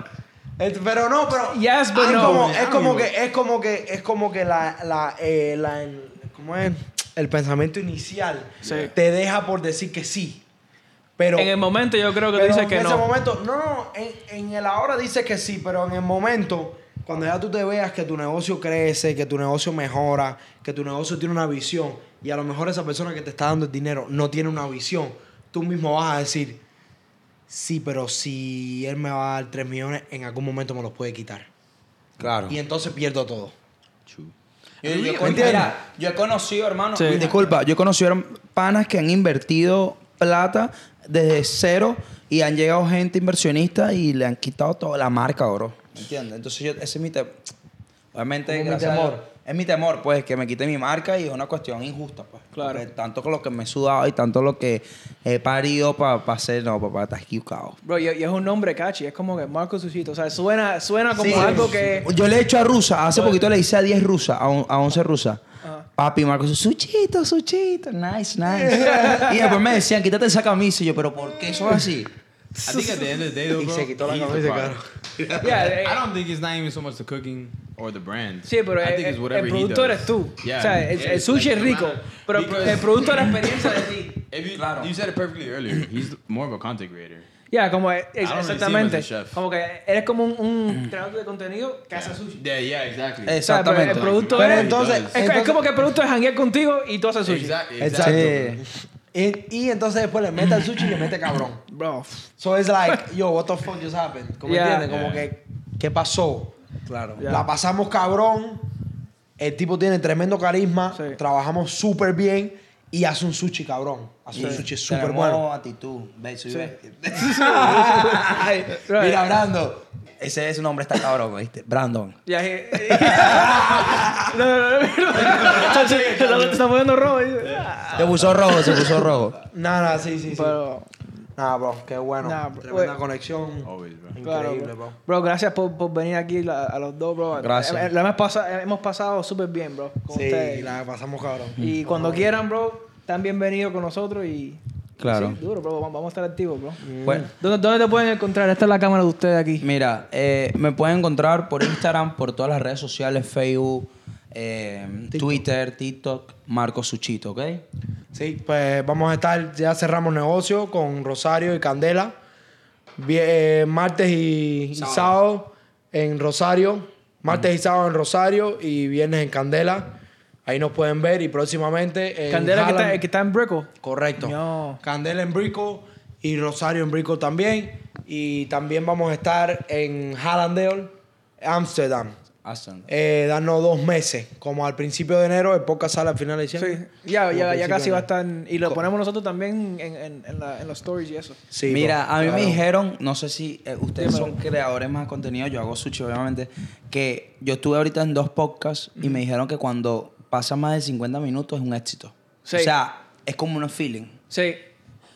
Es- pero no, pero Yes, but es no. como, es como que es como que es como que la la, eh, la el- ¿cómo es? el pensamiento inicial Sí. te deja por decir que sí. Pero En el momento yo creo que pero dices que en ese no. momento, no, no, en, en el ahora dices que sí, pero en el momento, cuando ya tú te veas que tu negocio crece, que tu negocio mejora, que tu negocio tiene una visión, y a lo mejor esa persona que te está dando el dinero no tiene una visión, tú mismo vas a decir, sí, pero si él me va a dar 3 millones, en algún momento me los puede quitar. Claro. Y entonces pierdo todo. Yo, mira, yo he conocido, hermano, Sí. disculpa, yo he conocido panas que han invertido plata desde cero y han llegado gente inversionista y le han quitado toda la marca, bro. ¿Me entiendes? Entonces, yo, ese es mi temor. Obviamente, gracias a temor. Dios, es mi temor, pues, que me quite mi marca y es una cuestión injusta, pues. Claro. Porque tanto con lo que me he sudado y tanto lo que he parido para hacer, no, papá, estás equivocado. Bro, y, y es un nombre catchy, es como que Marco Sushito. O sea, suena, suena como Sí. algo que. Yo le he hecho a rusa, hace poquito le hice a 10 rusas, a, on- a 11 rusas. Ajá. Papi, Marcos, suchito, suchito, nice, nice. y después me decían, quítate esa camisa. Y yo, pero ¿por qué eso es así? I think at the end of the day, though, bro, se quitó la he's the product. Yeah, eh, I don't think it's not even so much the cooking or the brand. Sí, pero I el, think it's el- whatever el he producto does. eres tú. Yeah, o sea, el, el sushi like, es rico, pero because- el producto es la experiencia de ti. If you, Claro. you said it perfectly earlier. He's more of a content creator. Ya, como es- really see him as a exactamente. chef. Como que eres como un, un creador de contenido que hace sushi. Yeah, yeah, exactly. O sea, pero Exactamente. el producto Pero es, entonces- es, es entonces- como que el producto es janguear contigo y tú haces sushi. Exactly. Exacto. Sí. Y, y entonces después le mete al sushi y le mete cabrón. Bro. So it's like, yo, what the fuck just happened? ¿Cómo Yeah. entiendes? Como Yeah. que, ¿qué pasó? Claro. Ya. La pasamos cabrón. El tipo tiene tremendo carisma. Sí. Trabajamos súper bien. Y hace un sushi cabrón. Hace un sushi súper bueno. actitud. Ve, soy Sí. Ay. Mira, Brandon. Ese es su nombre, está cabrón, ¿viste? Brandon. Ya, eh, no, no, no, no. Se- está poniendo rojo. Se puso rojo, se puso rojo. Nada, sí, sí, sí. Pero, Nada, bro, qué bueno. Nah, bro. Tremenda Oye. conexión. Always, bro. claro, Increíble, bro. bro. Bro, gracias por, por venir aquí la- a los dos, bro. Gracias. Eh, eh, la hemos pasado, hemos pasado súper bien, bro. Con Sí, ustedes. la pasamos cabrón. Y cuando quieran, bro, están bienvenidos con nosotros y... Claro. Sí, duro, bro. Vamos, vamos a estar activos, bro. Bueno, ¿Dónde, ¿Dónde te pueden encontrar? Esta es la cámara de ustedes aquí. mira, eh, me pueden encontrar por Instagram, por todas las redes sociales, Facebook, eh, Twitter, TikTok, Marco Suchito, ¿ok? Sí, pues vamos a estar, ya cerramos negocio con Rosario y Candela. Eh, martes y y Sábado. en Rosario. Martes y sábado en Rosario y viernes en Candela. Ahí nos pueden ver y próximamente en Candela que está, el que está en Brickell. Correcto. No. Candela en Brico y Rosario en Brico también. Y también vamos a estar en Hallandale, Amsterdam. Awesome. Eh, darnos dos meses, como al principio de enero, el podcast sale al final de Sí, diciembre. ya, Como ya, ya principio casi va a estar. Y lo ponemos nosotros también en, en, en, la- en los stories y eso. Sí, Mira, bro, a mí claro. me dijeron, no sé si eh, ustedes son creadores más de contenido, yo hago sushi obviamente, que yo estuve ahorita en dos podcasts y me dijeron que cuando pasa más de 50 minutos es un éxito. Sí. O sea, es como un feeling. Sí.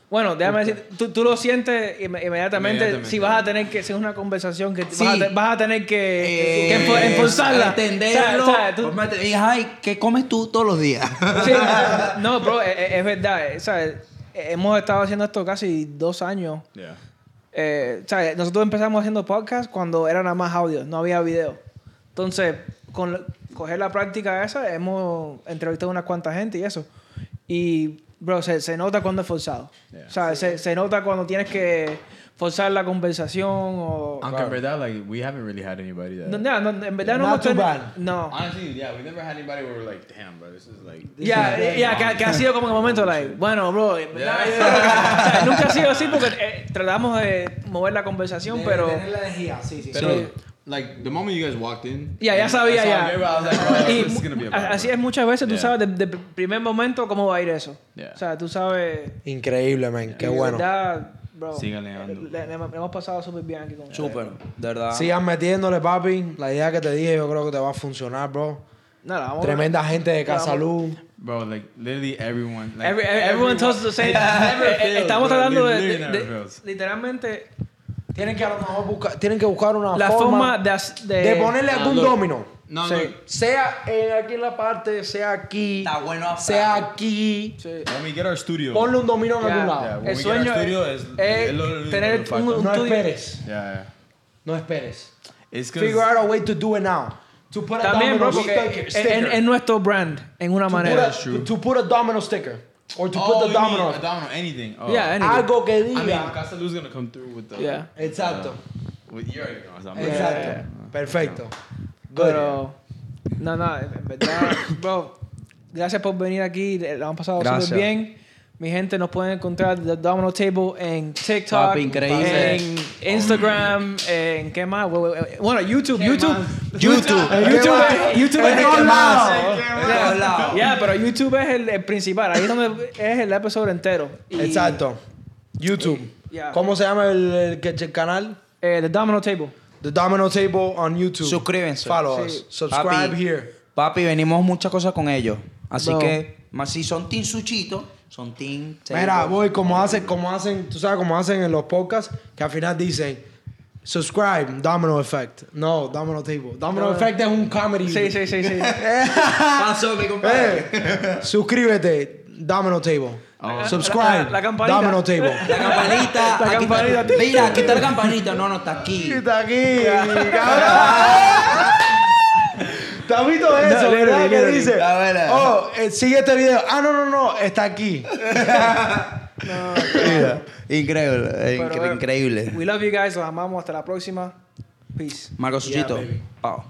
Bueno, déjame decir, tú, tú lo sientes inme- inmediatamente, Inmediatamente. si vas a tener que, si es una conversación que Sí. vas, a, te- vas a tener que, Eh, que enfo- enforzarla. Entenderlo. Tú- te digas, ay, ¿qué comes tú todos los días? Sí, no, bro, es, es verdad. eh, ¿sabes? Hemos estado haciendo esto casi dos años. Yeah. Eh, ¿sabes? Nosotros empezamos haciendo podcast cuando era nada más audio, no había video. Entonces, con coger la práctica esa, hemos entrevistado a unas cuantas gente y eso. Y, bro, se, se nota cuando es forzado. Yeah. O sea, se, se nota cuando tienes que forzar la conversación o... Aunque en verdad, like, we haven't really had anybody that. No, no, no, en verdad no Not hemos too teni- bad. No. Honestly, yeah, we never had anybody where we're like, damn, bro, this is like. Ya, ya, que, que ha sido como en el momento, like, bueno, bro, en verdad, o sea, nunca ha sido así porque eh, tratamos de mover la conversación, pero... Tener la energía, sí, sí. Pero, sí. Like, the moment you guys walked in. Ya, ya sabía, ya. Oh, así es muchas veces, tú Yeah. sabes, de, de primer momento cómo va a ir eso. Yeah. O sea, tú sabes... Increíble, man. Qué bueno. verdad, bro, Síganle le, le- le hemos pasado súper bien aquí con. Súper, de verdad. Sigan metiéndole, papi. La idea que te dije yo creo que te va a funcionar, bro. Nada, vamos Tremenda gente de. Casalú. Bro, like, literally everyone. Like, Every- everyone tells us the same. Estamos bro. tratando de, literalmente Tienen que a lo mejor buscar, tienen que buscar una la forma, forma de, de, de ponerle algún look. domino. No, Sí. no. Sea en- aquí en la parte, sea aquí, Está bueno a sea aquí. Sí. When we get our studio. Ponle un domino en Ya. algún lado. Yeah, when El we sueño get our studio es, es es lo único tener un, un No estudio. esperes. Yeah, yeah. no esperes. Figure out a way to do it now. To put a También, bro, domino porque sticker. en, en nuestro brand, en una to, manera. put a, to put a domino sticker. Or to oh, put the domino. a domino, anything. Oh. Yeah, anything. Algo que I mean, diga. Casalu's gonna come through with the. Yeah. Exacto. With, you already know. so I'm Exacto. yeah. Perfecto. Good. Pero, no, no, en verdad, bro, gracias por venir aquí. La han pasado súper bien. Mi gente nos pueden encontrar The Domino Table en TikTok, Papi, increíble. en Instagram, en qué más, bueno, YouTube, YouTube, YouTube. Eh, YouTube, YouTube es el más. Ya, pero YouTube es el, el principal. Ahí es donde es el episodio entero. Y, Exacto. YouTube. Yeah. ¿Cómo se llama el, el, que- el canal? eh, The Domino Table. The Domino Table on YouTube. Suscríbanse. Follow Sí. us. Subscribe Papi, here. Papi, venimos muchas cosas con ellos. Así Bro. que, más si son Team Suchito, son Team. Mira, voy como hacen, como hacen, tú sabes cómo hacen en los podcasts, que al final dicen subscribe, Domino Effect. No, Domino Table. Domino No. Effect es un comedy. Sí, sí, sí, sí. Pasó, mi compadre. Eh, suscríbete, Domino Table. Subscribe, La- la- la campanita. Domino Table. La campanita. La aquí campanita. Está, mira, aquí está la campanita. No, no, está aquí. Está aquí, cabrón. ¿Te has visto eso, No, verdad? literally, Que literally. dice, A ver, a ver. oh, eh, sigue este video. Ah, no, no, no, está aquí. Mira, Increíble, Pero, incre- increíble. We love you guys. Los amamos. Hasta la próxima. Peace. Marco Suchito. Pao.